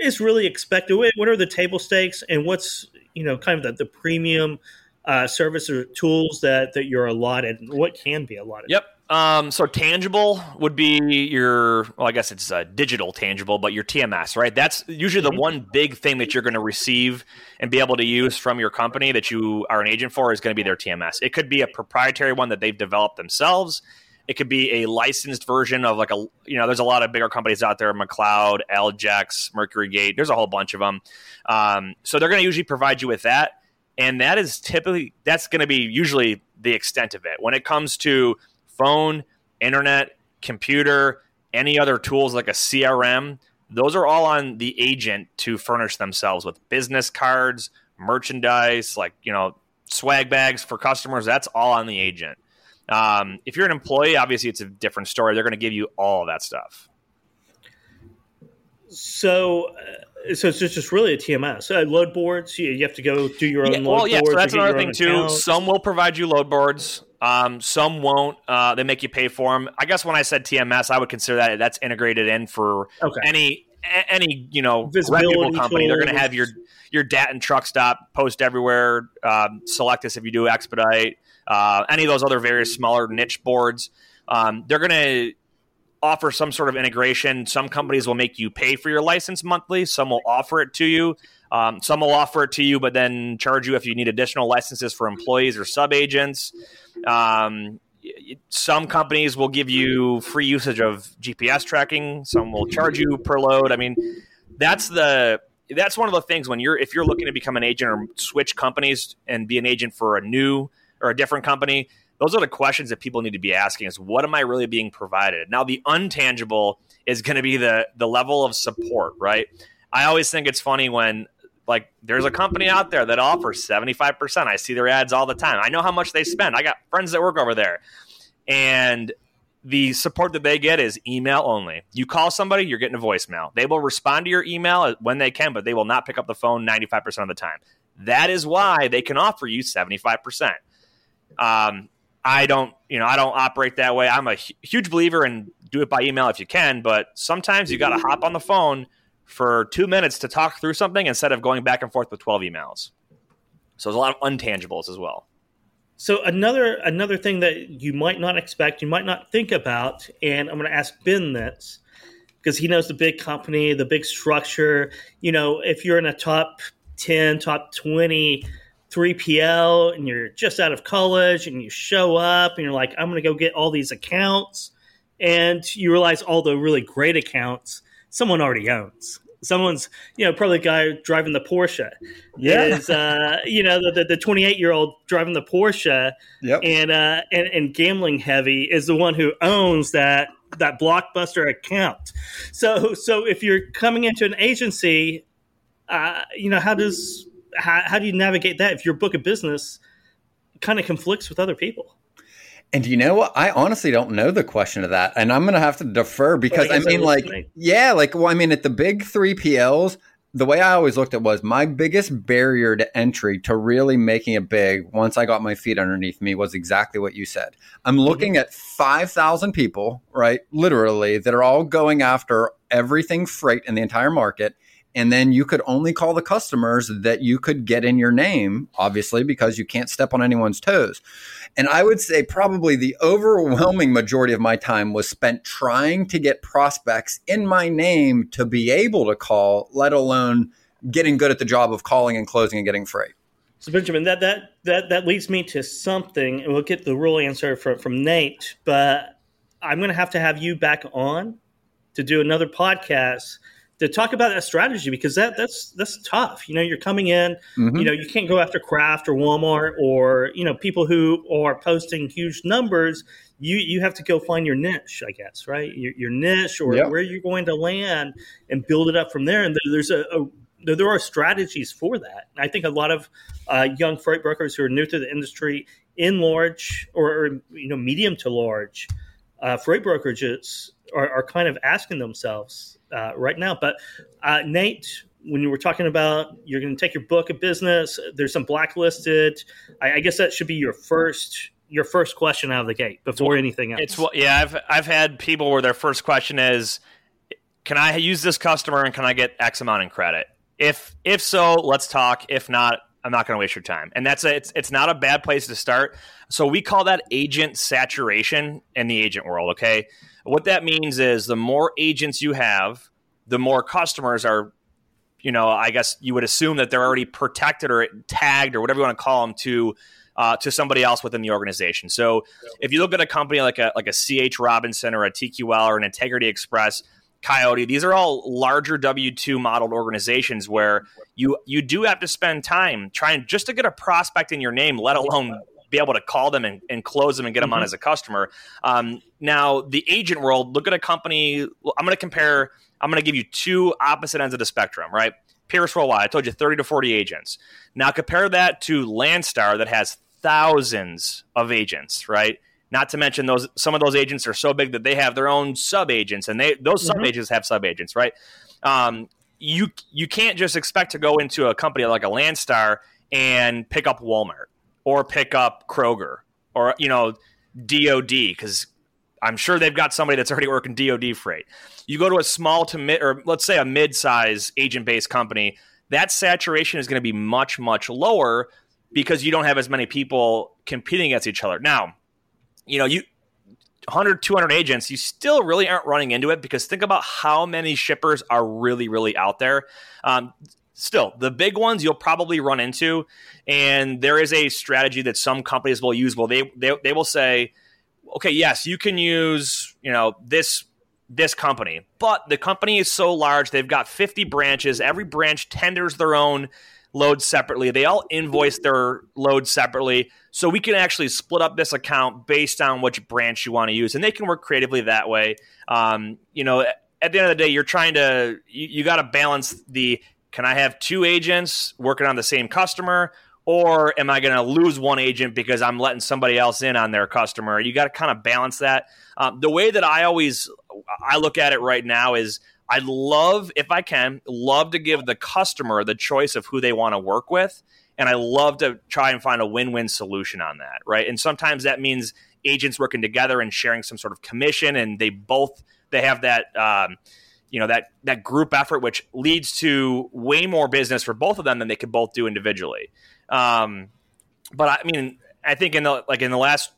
is really expected? What are the table stakes, and what's you know kind of the, the premium uh, service or tools that that you're allotted? What can be allotted? Yep. Um, so tangible would be your, well, I guess it's a digital tangible, but your TMS, right? That's usually the mm-hmm. one big thing that you're going to receive and be able to use from your company that you are an agent for is going to be their TMS. It could be a proprietary one that they've developed themselves. It could be a licensed version of like a, you know, there's a lot of bigger companies out there, McLeod, Aljex, Mercury Gate. There's a whole bunch of them. Um, so they're going to usually provide you with that. And that is typically, that's going to be usually the extent of it. When it comes to phone, internet, computer, any other tools like a CRM, those are all on the agent to furnish themselves with business cards, merchandise, like, you know, swag bags for customers. That's all on the agent. Um, if you're an employee, obviously it's a different story. They're going to give you all that stuff. So, uh, so it's just, just really a TMS. Uh, load boards, you, you, have to go do your own yeah, load well, yeah, boards. So that's another thing too. Some will provide you load boards. Um, some won't. Uh, they make you pay for them. I guess when I said TMS, I would consider that that's integrated in for okay. any any you know reputable company. Tools. They're going to have your your DAT and truck stop post everywhere. Um, Sylectus if you do expedite. Uh, any of those other various smaller niche boards. Um, they're going to offer some sort of integration. Some companies will make you pay for your license monthly. Some will offer it to you. Um, some will offer it to you, but then charge you if you need additional licenses for employees or sub agents. Um, some companies will give you free usage of GPS tracking. Some will charge you per load. I mean, that's the that's one of the things when you're if you're looking to become an agent or switch companies and be an agent for a new or a different company. Those are the questions that people need to be asking: is what am I really being provided? Now, the untangible is going to be the the level of support, right? I always think it's funny when like there's a company out there that offers 75%. I see their ads all the time. I know how much they spend. I got friends that work over there. And the support that they get is email only. You call somebody, you're getting a voicemail. They will respond to your email when they can, but they will not pick up the phone 95% of the time. That is why they can offer you 75%. Um, I don't, you know, I don't operate that way. I'm a huge believer in do it by email if you can, but sometimes you got to hop on the phone – for two minutes to talk through something instead of going back and forth with 12 emails. So there's a lot of untangibles as well. So another another thing that you might not expect, you might not think about, and I'm going to ask Ben this because he knows the big company, the big structure. You know, if you're in a top 10, top 20 3PL and you're just out of college and you show up and you're like, I'm going to go get all these accounts, and you realize all the really great accounts someone already owns. Someone's, you know, probably the guy driving the Porsche. Yeah, is uh, you know the the twenty eight year old driving the Porsche, yep. and uh, and and gambling heavy is the one who owns that that blockbuster account. So so if you're coming into an agency, uh, you know how does how, how do you navigate that if your book of business kind of conflicts with other people? And you know what? I honestly don't know the question of that. And I'm going to have to defer because well, I, I mean, like, yeah, like, well, I mean, at the big 3PLs, the way I always looked at was my biggest barrier to entry to really making it big once I got my feet underneath me was exactly what you said. I'm mm-hmm. looking mm-hmm. at 5,000 people, right? Literally, that are all going after everything freight in the entire market and then you could only call the customers that you could get in your name, obviously, because you can't step on anyone's toes. And I would say probably the overwhelming majority of my time was spent trying to get prospects in my name to be able to call, let alone getting good at the job of calling and closing and getting freight. So Benjamin, that that that that leads me to something, and we'll get the real answer from from Nate. But I'm going to have to have you back on to do another podcast to talk about that strategy because that that's that's tough. You know, you're coming in, mm-hmm. you know, you can't go after Kraft or Walmart or you know people who are posting huge numbers. You you have to go find your niche, I guess, right? Your, your niche or yep. where you're going to land and build it up from there. And there's a, a there are strategies for that. I think a lot of uh, young freight brokers who are new to the industry, in large or, or you know medium to large, uh, freight brokerages are, are, kind of asking themselves uh, right now. But uh, Nate, when you were talking about you're going to take your book of business, there's some blacklisted. I, I, guess that should be your first your first question out of the gate before anything else. It's yeah, I've I've had people where their first question is, "Can I use this customer and can I get X amount in credit?" If if so, let's talk. If not, I'm not going to waste your time. And that's a, it's it's not a bad place to start. So we call that agent saturation in the agent world. Okay, what that means is the more agents you have, the more customers are you know, I guess you would assume that they're already protected or tagged or whatever you want to call them to uh, to somebody else within the organization. So if you look at a company like a like a CH Robinson or a TQL or an Integrity Express, Coyote, these are all larger W two modeled organizations where you you do have to spend time trying just to get a prospect in your name, let alone be able to call them and, and close them and get them mm-hmm. on as a customer. Um, now, the agent world, look at a company. I'm going to compare. I'm going to give you two opposite ends of the spectrum, right? Pierce Worldwide, I told you 30 to 40 agents. Now compare that to Landstar that has thousands of agents, right? Not to mention those some of those agents are so big that they have their own sub agents, and they those mm-hmm. sub agents have sub agents, right? Um, you you can't just expect to go into a company like a Landstar and pick up Walmart or pick up Kroger or you know DoD because I'm sure they've got somebody that's already working DoD freight. You go to a small to mid, or let's say a mid-size agent-based company, that saturation is going to be much much lower because you don't have as many people competing against each other. Now, you know, you 100 200 agents, you still really aren't running into it because think about how many shippers are really really out there. Um, still the big ones you'll probably run into and there is a strategy that some companies will use well they, they, they will say okay, yes, you can use, you know, this this company, but the company is so large, they've got 50 branches, every branch tenders their own load separately. They all invoice their load separately. So we can actually split up this account based on which branch you want to use. And they can work creatively that way. Um, you know, at the end of the day, you're trying to, you, you got to balance the, can I have two agents working on the same customer? or am I going to lose one agent because I'm letting somebody else in on their customer? You got to kind of balance that. Um, the way that I always I look at it right now is I love, if I can, love to give the customer the choice of who they want to work with, and I love to try and find a win-win solution on that, right? And sometimes that means agents working together and sharing some sort of commission, and they both they have that. Um, you know that that group effort which leads to way more business for both of them than they could both do individually um, but I mean, I think in the like in the last,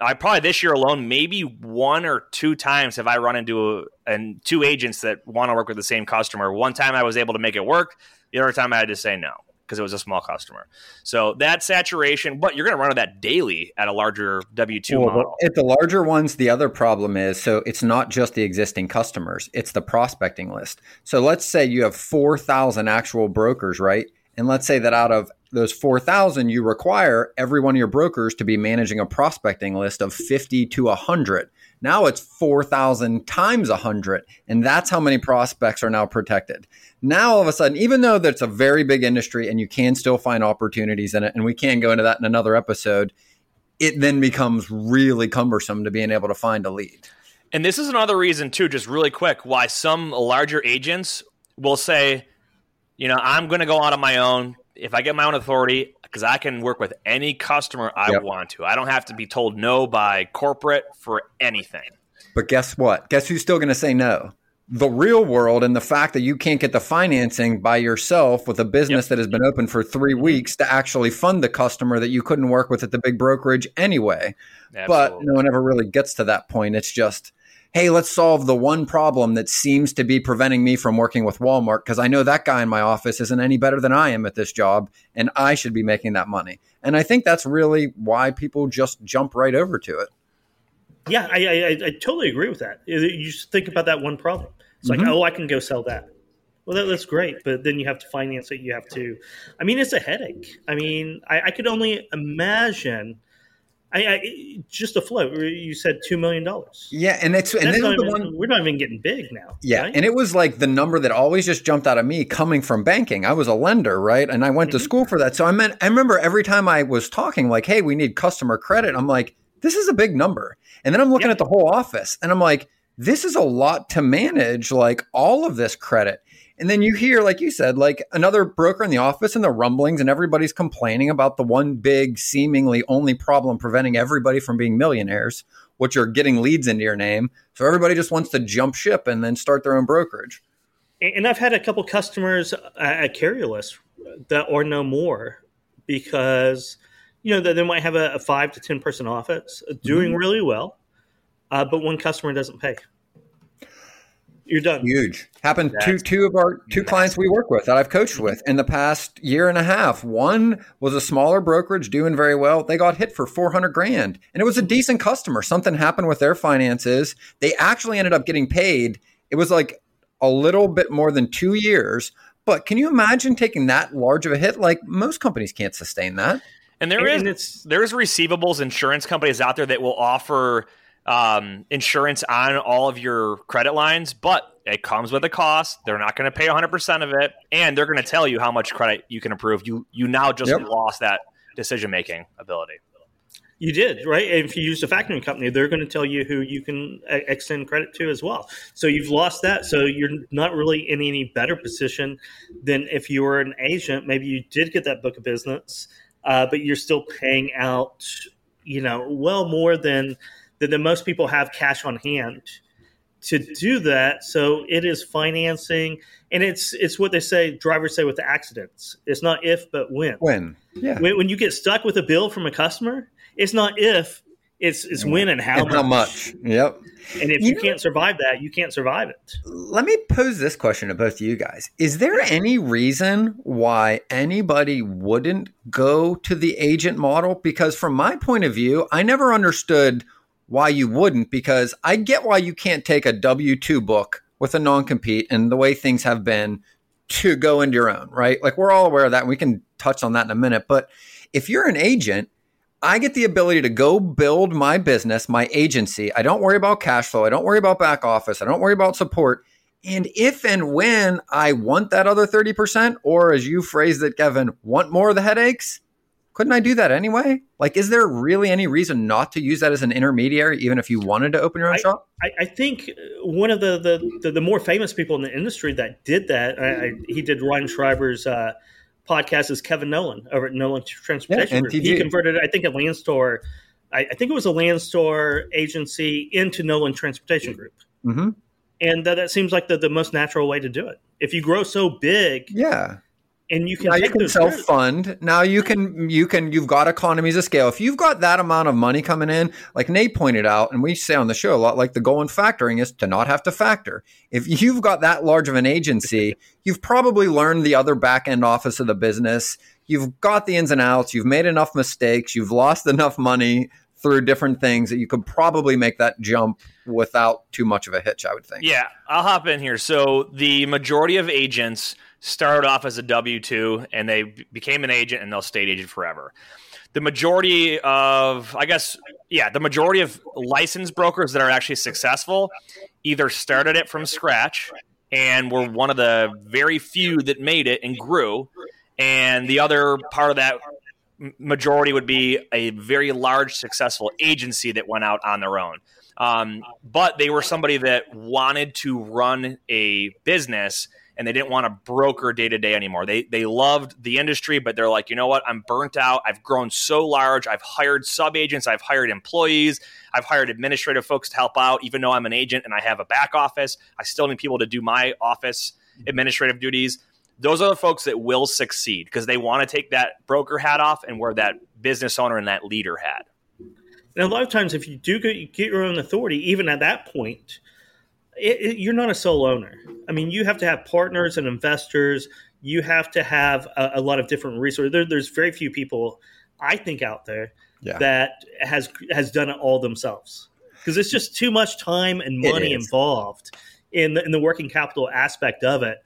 I probably this year alone, maybe one or two times have I run into a, and two agents that want to work with the same customer. One time I was able to make it work. The other time I had to say no because it was a small customer. So that saturation, but you're going to run that daily at a larger W two well, model. At the larger ones, the other problem is so it's not just the existing customers; it's the prospecting list. So let's say you have four thousand actual brokers, right? And let's say that out of those 4,000, you require every one of your brokers to be managing a prospecting list of 50 to 100. Now it's 4,000 times 100. And that's how many prospects are now protected. Now, all of a sudden, even though that's a very big industry and you can still find opportunities in it, and we can go into that in another episode, it then becomes really cumbersome to being able to find a lead. And this is another reason, too, just really quick, why some larger agents will say, you know, I'm going to go out on my own if I get my own authority, because I can work with any customer I yep. want to. I don't have to be told no by corporate for anything. But guess what? Guess who's still going to say no? The real world and the fact that you can't get the financing by yourself with a business yep. that has been open for three mm-hmm. weeks to actually fund the customer that you couldn't work with at the big brokerage anyway. Absolutely. But no one ever really gets to that point. It's just hey, let's solve the one problem that seems to be preventing me from working with Walmart because I know that guy in my office isn't any better than I am at this job and I should be making that money. And I think that's really why people just jump right over to it. Yeah, I, I, I totally agree with that. You just think about that one problem. It's like, mm-hmm. oh, I can go sell that. Well, that, that's great, but then you have to finance it. You have to. I mean, it's a headache. I mean, I, I could only imagine I, I, just float. You said two million dollars. Yeah, and it's and then the one we're not even getting big now. Yeah, right? and it was like the number that always just jumped out of me coming from banking. I was a lender, right, and I went mm-hmm. to school for that. So I meant I remember every time I was talking, like, "Hey, we need customer credit." I'm like, this is a big number. And then I'm looking Yeah. at the whole office and I'm like, this is a lot to manage, like all of this credit. And then you hear, like you said, like another broker in the office and the rumblings, and everybody's complaining about the one big, seemingly only problem preventing everybody from being millionaires, which are getting leads into your name. So everybody just wants to jump ship and then start their own brokerage. And I've had a couple customers uh, at Carriolus that are no more because you know they might have a, five to ten person office uh, doing mm-hmm. really well, uh, but one customer doesn't pay. You're done. Huge. Happened to two of our two clients we work with that I've coached mm-hmm. with in the past year and a half. One was a smaller brokerage doing very well. They got hit for 400 grand and it was a mm-hmm. decent customer. Something happened with their finances. They actually ended up getting paid. It was like a little bit more than two years. But can you imagine taking that large of a hit? Like most companies can't sustain that. And there and is it's, there's receivables insurance companies out there that will offer um, insurance on all of your credit lines, but it comes with a cost. They're not going to pay 100 percent of it, and they're going to tell you how much credit you can approve. You you now just Yep. lost that decision making ability. You did, right? If you use a factoring company, they're going to tell you who you can uh, extend credit to as well. So you've lost that. So you're not really in any better position than if you were an agent. Maybe you did get that book of business, uh, but you're still paying out, you know, well more than than, than most people have cash on hand to do that. So it is financing, and it's it's what they say. Drivers say with the accidents. It's not if, but when When? Yeah. when, when you get stuck with a bill from a customer, it's not if, it's it's when and how And much. how much? Yep. And if You you, know- can't survive that, you can't survive it. Let me pose this question to both of you guys. Is there any reason why anybody wouldn't go to the agent model? Because from my point of view, I never understood why you wouldn't, because I get why you can't take a W 2 book with a non compete and the way things have been to go into your own, right? Like we're all aware of that. We can touch on that in a minute. But if you're an agent, I get the ability to go build my business, my agency. I don't worry about cash flow. I don't worry about back office. I don't worry about support. And if and when I want that other 30%, or as you phrased it, Kevin, want more of the headaches, couldn't I do that anyway? Like, is there really any reason not to use that as an intermediary, even if you wanted to open your own shop? I, I think one of the, the, the, the more famous people in the industry that did that, I, I, he did Ryan Schreiber's uh, podcast, is Kevin Nolan over at Nolan Transportation Yeah. He converted, I think, a Landstar, I, I think it was a Landstar agency into Nolan Transportation Group. hmm And that, that seems like the, the most natural way to do it. If you grow so big Yeah. And you can now you can self fund. Now you can you can you've got economies of scale. If you've got that amount of money coming in, like Nate pointed out, and we say on the show a lot, like the goal in factoring is to not have to factor. If you've got that large of an agency, you've probably learned the other back end office of the business. You've got the ins and outs. You've made enough mistakes. You've lost enough money through different things that you could probably make that jump without too much of a hitch. I would think. Yeah, I'll hop in here. So the majority of agents started off as a W two, and they became an agent, and they'll stay agent forever. The majority of, I guess, yeah, the majority of licensed brokers that are actually successful either started it from scratch and were one of the very few that made it and grew, and the other part of that majority would be a very large successful agency that went out on their own. Um, but they were somebody that wanted to run a business and they didn't want to broker day to day anymore. They they loved the industry, but they're like, you know what? I'm burnt out. I've grown so large. I've hired sub agents. I've hired employees. I've hired administrative folks to help out. Even though I'm an agent and I have a back office, I still need people to do my office administrative duties. Those are the folks that will succeed because they want to take that broker hat off and wear that business owner and that leader hat. And a lot of times, if you do get, get your own authority, even at that point, it, it, you're not a sole owner. I mean, you have to have partners and investors. You have to have a, a lot of different resources. There, there's very few people, I think, out there Yeah. that has has done it all themselves because it's just too much time and money involved in the, in the working capital aspect of it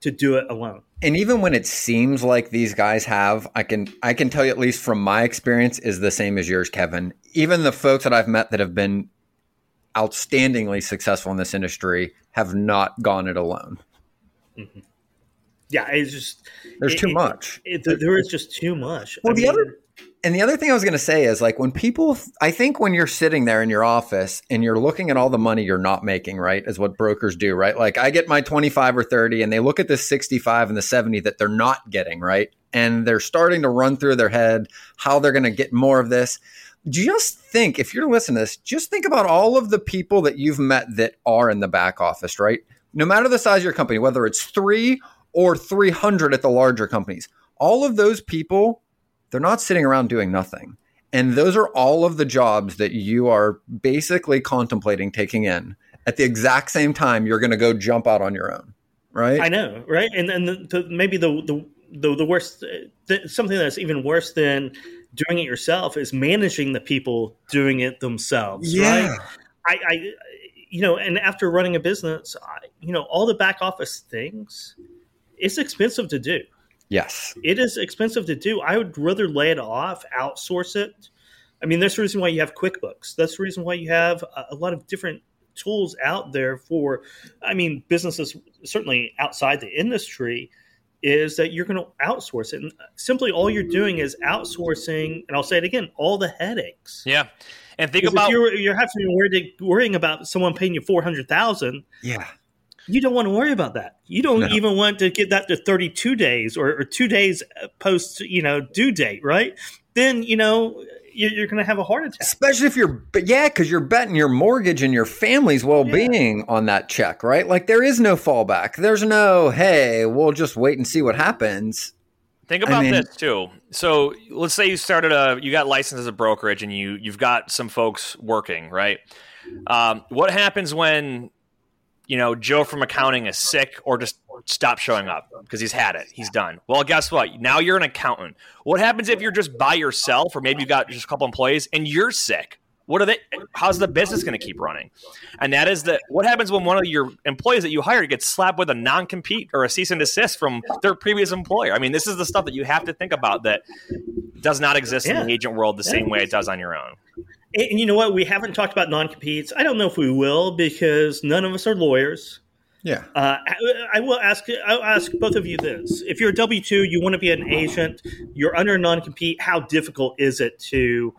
to do it alone. and even when it seems like these guys have i can i can tell you at least from my experience is the same as yours kevin even the folks that i've met that have been outstandingly successful in this industry have not gone it alone yeah, it's just There's it- too it- much. It, there is just too much. Well, I the mean, other and the other thing I was going to say is like when people, I think when you're sitting there in your office and you're looking at all the money you're not making, right, is what brokers do, right? Like I get my 25 or 30 and they look at the 65 and the 70 that they're not getting, right? And they're starting to run through their head how they're going to get more of this. Just think, if you're listening to this, just think about all of the people that you've met that are in the back office, right? No matter the size of your company, whether it's three or 300 at the larger companies, all of those people they're not sitting around doing nothing. And those are all of the jobs that you are basically contemplating taking in at the exact same time you're going to go jump out on your own, right? I know, right? And then the, the, maybe the the the, the worst, uh, the, something that's even worse than doing it yourself is managing the people doing it themselves. yeah. right? I, I, you know, and after running a business, I, you know, all the back office things, it's expensive to do. Yes. It is expensive to do. I would rather lay it off, outsource it. I mean, that's the reason why you have QuickBooks. That's the reason why you have a, a lot of different tools out there for, I mean, businesses certainly outside the industry is that you're going to outsource it. And simply all you're doing is outsourcing, and I'll say it again, all the headaches. Yeah. And think about if you're, you're having to worry, worrying about someone paying you 400000 Yeah. you don't want to worry about that. You don't No. even want to get that to 32 days or, or two days post, you know, due date, right? Then, you know, you're, you're going to have a heart attack. Especially if you're, but yeah, because you're betting your mortgage and your family's well being on that check, right? Like there is no fallback. There's no, hey, we'll just wait and see what happens. Think I about mean- this too. So let's say you started a, you got licensed as a brokerage, and you you've got some folks working, right? Um, what happens when you know Joe from accounting is sick or just stop showing up because he's had it, he's done. Well, guess what? Now you're an accountant. What happens if you're just by yourself, or maybe you got just a couple employees and you're sick? What are they? How's the business going to keep running? And that is that. What happens when one of your employees that you hired gets slapped with a non-compete or a cease and desist from their previous employer? I mean, this is the stuff that you have to think about that does not exist in the agent world the Yeah. same way it does on your own. And, and you know what? We haven't talked about non competes. I don't know if we will because none of us are lawyers. Yeah. Uh, I, I will ask. I'll ask both of you this: If you're a W two, you want to be an agent, you're under non compete. How difficult is it to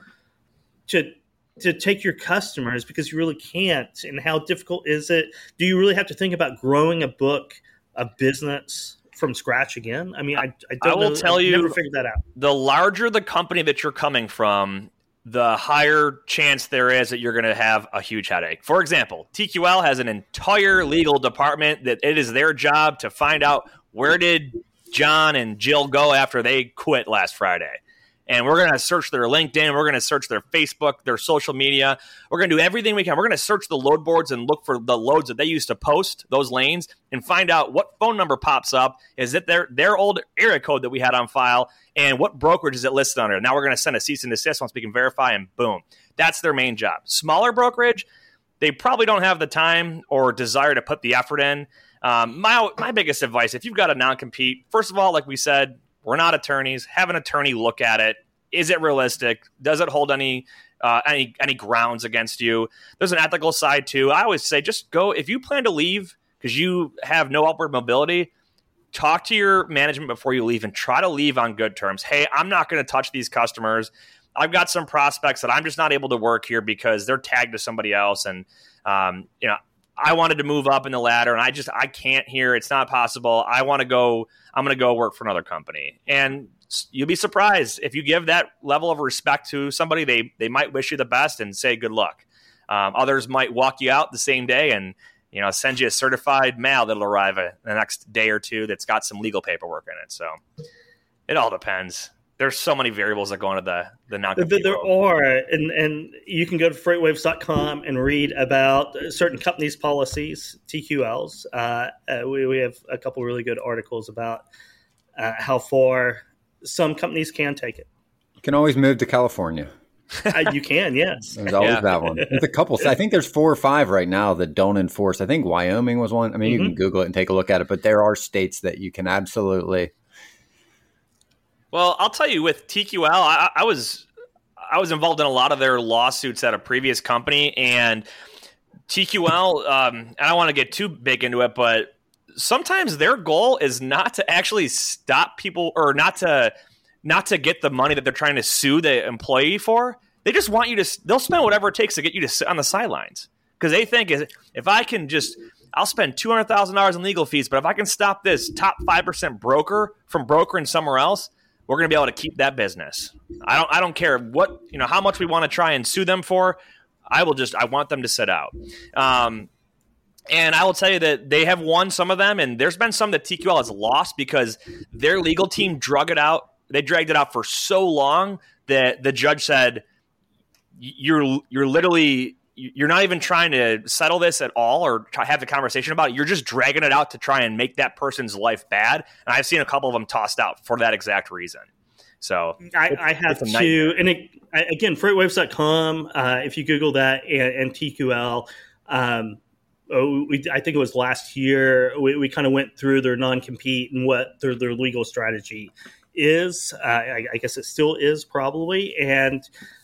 to to take your customers because you really can't? And how difficult is it? Do you really have to think about growing a book, a business from scratch again? I mean, I, I don't. I will know. tell I've you- never figured that out. the larger the company that you're coming from, the higher chance there is that you're going to have a huge headache. For example, TQL has an entire legal department that it is their job to find out where did John and Jill go after they quit last Friday. And we're going to search their LinkedIn, we're going to search their Facebook, their social media. We're going to do everything we can. We're going to search the load boards and look for the loads that they used to post those lanes and find out what phone number pops up. Is it their their old area code that we had on file and what brokerage is it listed under? Now we're going to send a cease and desist once we can verify, and boom, that's their main job. Smaller brokerage, they probably don't have the time or desire to put the effort in. Um, my my biggest advice: if you've got a non compete, first of all, like we said, we're not attorneys. Have an attorney look at it. Is it realistic? Does it hold any uh, any any grounds against you? There's an ethical side too. I always say just go if you plan to leave because you have no upward mobility talk to your management before you leave and try to leave on good terms. Hey, I'm not going to touch these customers. I've got some prospects that I'm just not able to work here because they're tagged to somebody else, and um, you know I wanted to move up in the ladder, and I just I can't here. It's not possible. I want to go. I'm going to go work for another company, and you'll be surprised if you give that level of respect to somebody. They they might wish you the best and say good luck. Um, others might walk you out the same day and you know send you a certified mail that'll arrive in the next day or two that's got some legal paperwork in it. So it all depends. There's so many variables that go into the the non There, there are, and, and you can go to freightwaves.com and read about certain companies' policies, TQLs. Uh, uh, we, we have a couple really good articles about uh, how far some companies can take it. You can always move to California. Uh, you can, yes. There's always Yeah. that one. There's a couple. I think there's four or five right now that don't enforce. I think Wyoming was one. I mean, you can Google it and take a look at it, but there are states that you can absolutely. Well, I'll tell you, with TQL, I, I was I was involved in a lot of their lawsuits at a previous company, and TQL. Um, I don't want to get too big into it, but sometimes their goal is not to actually stop people or not to not to get the money that they're trying to sue the employee for. They just want you to. They'll spend whatever it takes to get you to sit on the sidelines because they think if I can just, I'll spend two hundred thousand dollars in legal fees, but if I can stop this top five percent broker from brokering somewhere else, we're going to be able to keep that business. I don't. I don't care what you know how much we want to try and sue them for. I will just. I want them to sit out. Um, and I will tell you that they have won some of them, and there's been some that TQL has lost because their legal team drug it out. They dragged it out for so long that the judge said, "You're you're literally you're not even trying to settle this at all or have the conversation about it. You're just dragging it out to try and make that person's life bad." And I've seen a couple of them tossed out for that exact reason. So I, I have to, and it, again, freightwaves.com. Uh, if you Google that and, and TQL. Um, oh, we, I think it was last year, we, we kind of went through their non compete and what their, their legal strategy is. Uh, I, I, guess it still is probably, and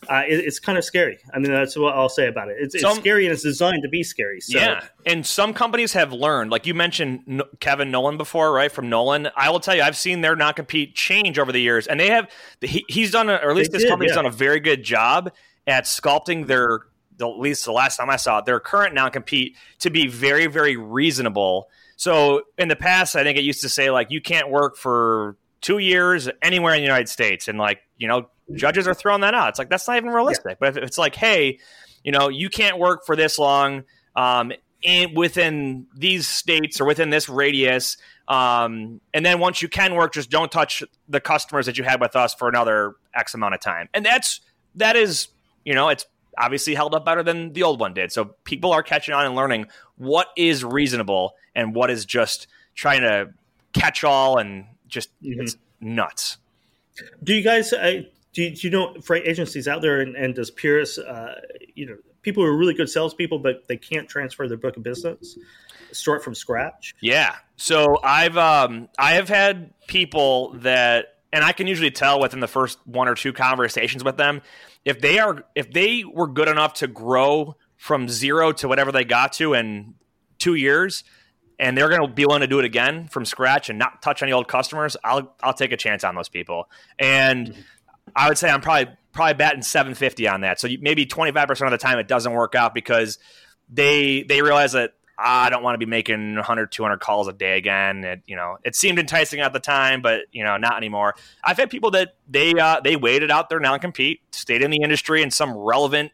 uh, it, it's kind of scary. I mean, that's what I'll say about it. It's, some, it's, scary and it's designed to be scary. So. Yeah, and some companies have learned, like you mentioned Kevin Nolan before, right? From Nolan, I will tell you, I've seen their non compete change over the years, and they have. He, he's done, a, or at least they this did, company's yeah. done a very good job at sculpting their the, at least the last time I saw it, their current non compete to be very, very reasonable. So in the past, I think it used to say like you can't work for two years anywhere in the United States, and like you know judges are throwing that out. It's like that's not even realistic. Yeah. But if it's like, hey, you know, you can't work for this long um, in, within these states or within this radius. Um, and then once you can work, just don't touch the customers that you had with us for another X amount of time. And that's that is you know it's obviously held up better than the old one did. So people are catching on and learning what is reasonable and what is just trying to catch all and just mm-hmm. it's nuts. Do you guys uh, do, you, do you know freight agencies out there and, and does Pierce uh, you know people who are really good salespeople but they can't transfer their book of business start from scratch? Yeah. So I've um, I have had people that and I can usually tell within the first one or two conversations with them if they are if they were good enough to grow from zero to whatever they got to in two years and they're going to be willing to do it again from scratch and not touch any old customers i'll i'll take a chance on those people and mm-hmm. i would say i'm probably probably batting 750 on that so maybe 25% of the time it doesn't work out because they they realize that I don't want to be making 100, 200 calls a day again. It, you know, it seemed enticing at the time, but you know, not anymore. I've had people that they uh, they waited out their non-compete, stayed in the industry in some relevant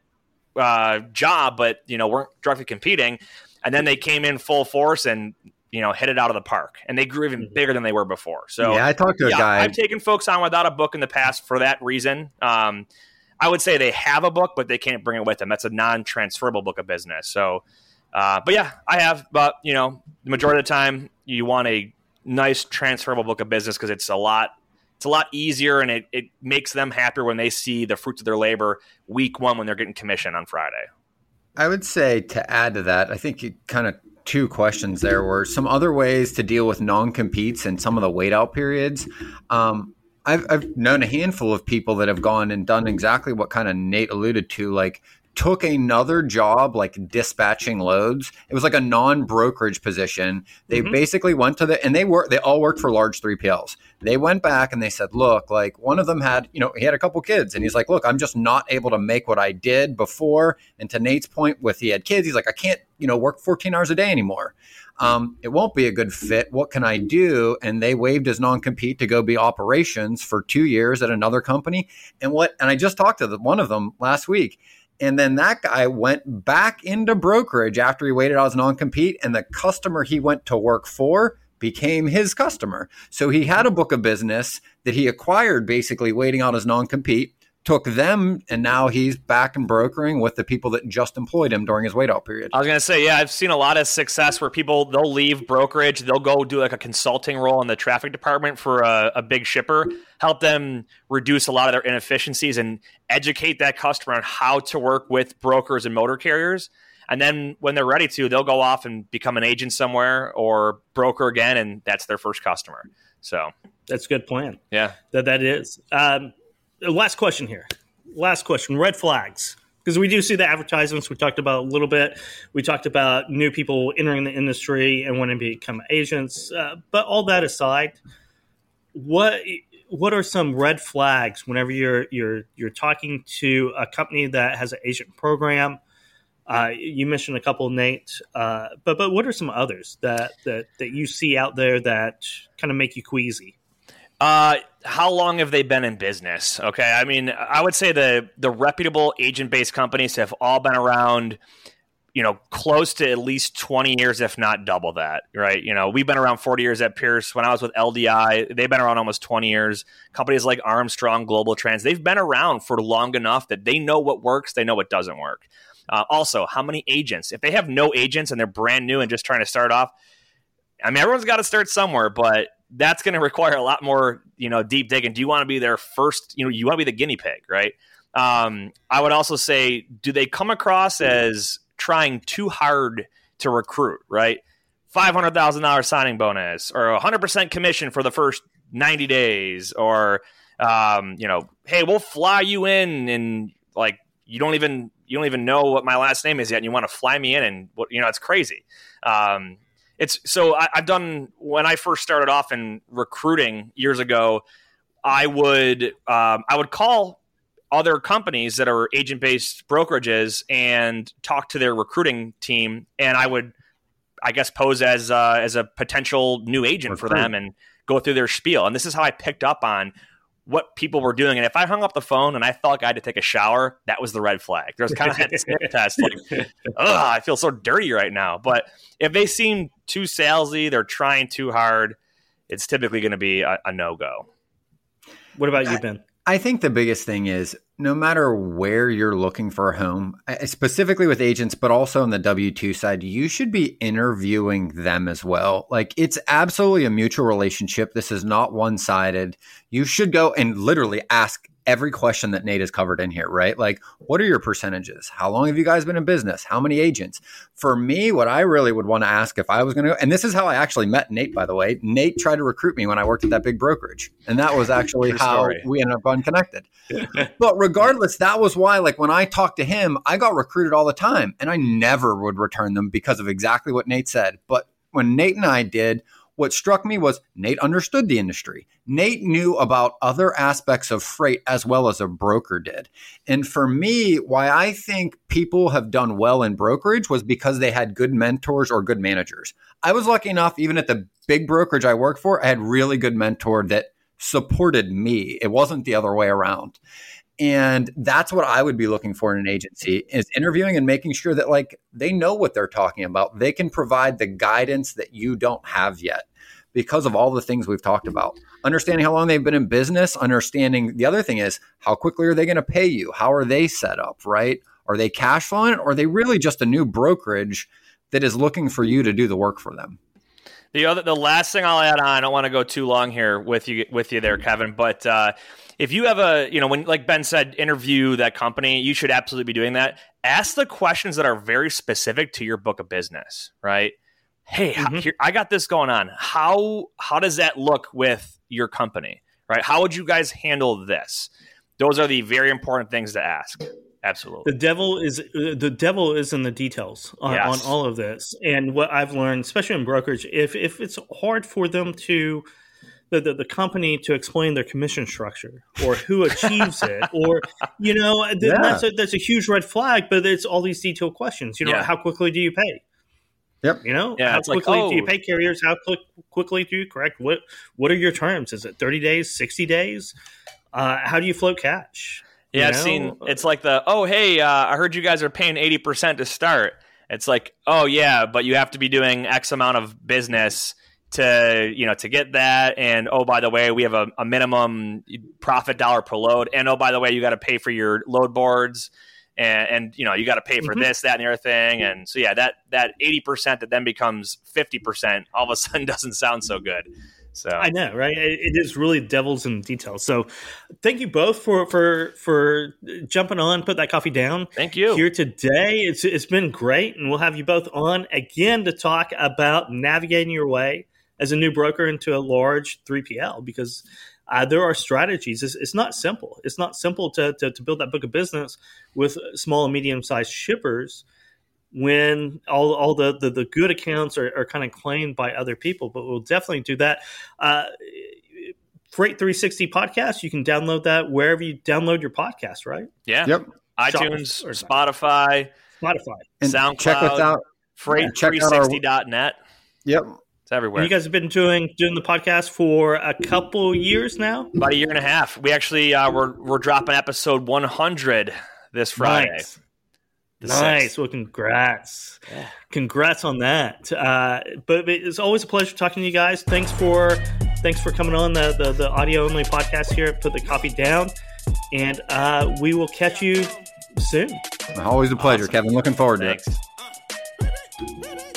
uh, job, but you know, weren't directly competing, and then they came in full force and you know hit it out of the park, and they grew even mm-hmm. bigger than they were before. So yeah, I talked to a yeah, guy. I've taken folks on without a book in the past for that reason. Um, I would say they have a book, but they can't bring it with them. That's a non-transferable book of business. So. Uh, but yeah, I have. But you know, the majority of the time, you want a nice transferable book of business because it's a lot. It's a lot easier, and it, it makes them happier when they see the fruits of their labor week one when they're getting commission on Friday. I would say to add to that, I think you kind of two questions there were some other ways to deal with non competes and some of the wait out periods. Um, I've, I've known a handful of people that have gone and done exactly what kind of Nate alluded to, like took another job like dispatching loads. It was like a non-brokerage position. They mm-hmm. basically went to the and they were they all worked for large 3PLs. They went back and they said, "Look, like one of them had, you know, he had a couple kids and he's like, "Look, I'm just not able to make what I did before." And to Nate's point with he had kids, he's like, "I can't, you know, work 14 hours a day anymore." Um, it won't be a good fit. What can I do? And they waived his non compete to go be operations for two years at another company. And what? And I just talked to the, one of them last week and then that guy went back into brokerage after he waited out his non compete, and the customer he went to work for became his customer. So he had a book of business that he acquired basically waiting out his non compete took them and now he's back in brokering with the people that just employed him during his wait out period. I was going to say, yeah, I've seen a lot of success where people they'll leave brokerage, they'll go do like a consulting role in the traffic department for a, a big shipper, help them reduce a lot of their inefficiencies and educate that customer on how to work with brokers and motor carriers. And then when they're ready to, they'll go off and become an agent somewhere or broker again, and that's their first customer. So that's a good plan. Yeah, that that is. Um, last question here. Last question. Red flags. because we do see the advertisements we talked about a little bit. We talked about new people entering the industry and wanting to become agents. Uh, but all that aside, what what are some red flags whenever you're you're you're talking to a company that has an agent program? Uh, you mentioned a couple, Nate, uh, but but what are some others that that that you see out there that kind of make you queasy? Uh, how long have they been in business? Okay, I mean, I would say the the reputable agent based companies have all been around you know, close to at least 20 years, if not double that, right? You know, we've been around 40 years at Pierce. When I was with LDI, they've been around almost 20 years. Companies like Armstrong, Global Trans, they've been around for long enough that they know what works, they know what doesn't work. Uh, also, how many agents? If they have no agents and they're brand new and just trying to start off, I mean, everyone's got to start somewhere, but that's going to require a lot more, you know, deep digging. Do you want to be their first, you know, you want to be the guinea pig, right? Um, I would also say, do they come across as trying too hard to recruit, right? $500,000 signing bonus or 100% commission for the first 90 days or um, you know, hey, we'll fly you in and like you don't even you don't even know what my last name is yet and you want to fly me in and you know, it's crazy. Um, it's so I, I've done when I first started off in recruiting years ago, I would um, I would call other companies that are agent based brokerages and talk to their recruiting team and i would i guess pose as uh, as a potential new agent Recruit. for them and go through their spiel. And this is how i picked up on what people were doing. And if i hung up the phone and i felt like i had to take a shower that was the red flag. There's kind of that sniff test like i feel so dirty right now. But if they seem too salesy they're trying too hard it's typically going to be a, a no-go. What about you ben I think the biggest thing is no matter where you're looking for a home, eh, specifically with agents, but also on the W 2 side, you should be interviewing them as well. Like it's absolutely a mutual relationship. This is not one sided. You should go and literally ask every question that Nate has covered in here, right? Like, what are your percentages? How long have you guys been in business? How many agents? For me, what I really would want to ask if I was going to go, and this is how I actually met Nate, by the way. Nate tried to recruit me when I worked at that big brokerage. And that was actually how story. we ended up unconnected. but regardless, that was why, like, when I talked to him, I got recruited all the time and I never would return them because of exactly what Nate said. But when Nate and I did, what struck me was Nate understood the industry. Nate knew about other aspects of freight as well as a broker did. And for me, why I think people have done well in brokerage was because they had good mentors or good managers. I was lucky enough, even at the big brokerage I worked for, I had really good mentor that supported me. It wasn't the other way around. And that's what I would be looking for in an agency is interviewing and making sure that like they know what they're talking about. They can provide the guidance that you don't have yet because of all the things we've talked about. Understanding how long they've been in business, understanding the other thing is how quickly are they going to pay you? How are they set up, right? Are they cash flowing or are they really just a new brokerage that is looking for you to do the work for them? The other, the last thing I'll add on, I don't want to go too long here with you, with you there, Kevin. But uh, if you have a, you know, when like Ben said, interview that company, you should absolutely be doing that. Ask the questions that are very specific to your book of business, right? Hey, mm-hmm. here, I got this going on. How how does that look with your company, right? How would you guys handle this? Those are the very important things to ask. Absolutely. The devil is the devil is in the details on, yes. on, all of this. And what I've learned, especially in brokerage, if if it's hard for them to the, the, the company to explain their commission structure or who achieves it or you know yeah. that's a, that's a huge red flag. But it's all these detailed questions. You know, yeah. how quickly do you pay? Yep. You know, yeah, how quickly like, oh. do you oh. pay carriers? How quick, quickly do you correct? What What are your terms? Is it thirty days, sixty days? Uh, how do you float cash? Yeah, I've seen it's like the oh hey, uh, I heard you guys are paying eighty percent to start. It's like oh yeah, but you have to be doing X amount of business to you know to get that and oh by the way we have a, a minimum profit dollar per load and oh by the way you got to pay for your load boards and, and you know you got to pay for mm-hmm. this that and the other thing and so yeah that that 80% that then becomes 50% all of a sudden doesn't sound so good so I know, right? It is really devils in details. So, thank you both for for for jumping on, put that coffee down. Thank you here today. It's it's been great, and we'll have you both on again to talk about navigating your way as a new broker into a large 3PL because uh, there are strategies. It's, it's, not simple. It's not simple to, to, to build that book of business with small and medium sized shippers when all, all the, the, the good accounts are, are kind of claimed by other people. But we'll definitely do that. Uh, Freight 360 podcast, you can download that wherever you download your podcast, right? Yeah. Yep. iTunes, or Spotify, Spotify, and SoundCloud. Check us out. Freight360.net. Yep. It's everywhere. And you guys have been doing doing the podcast for a couple years now. About a year and a half. We actually uh, we're we're dropping episode 100 this Friday. Nice. Nice. Well, congrats. Yeah. Congrats on that. Uh, but it's always a pleasure talking to you guys. Thanks for thanks for coming on the the, the audio only podcast here. Put the coffee down, and uh, we will catch you soon. Always a pleasure, awesome. Kevin. Looking forward Thanks. to it.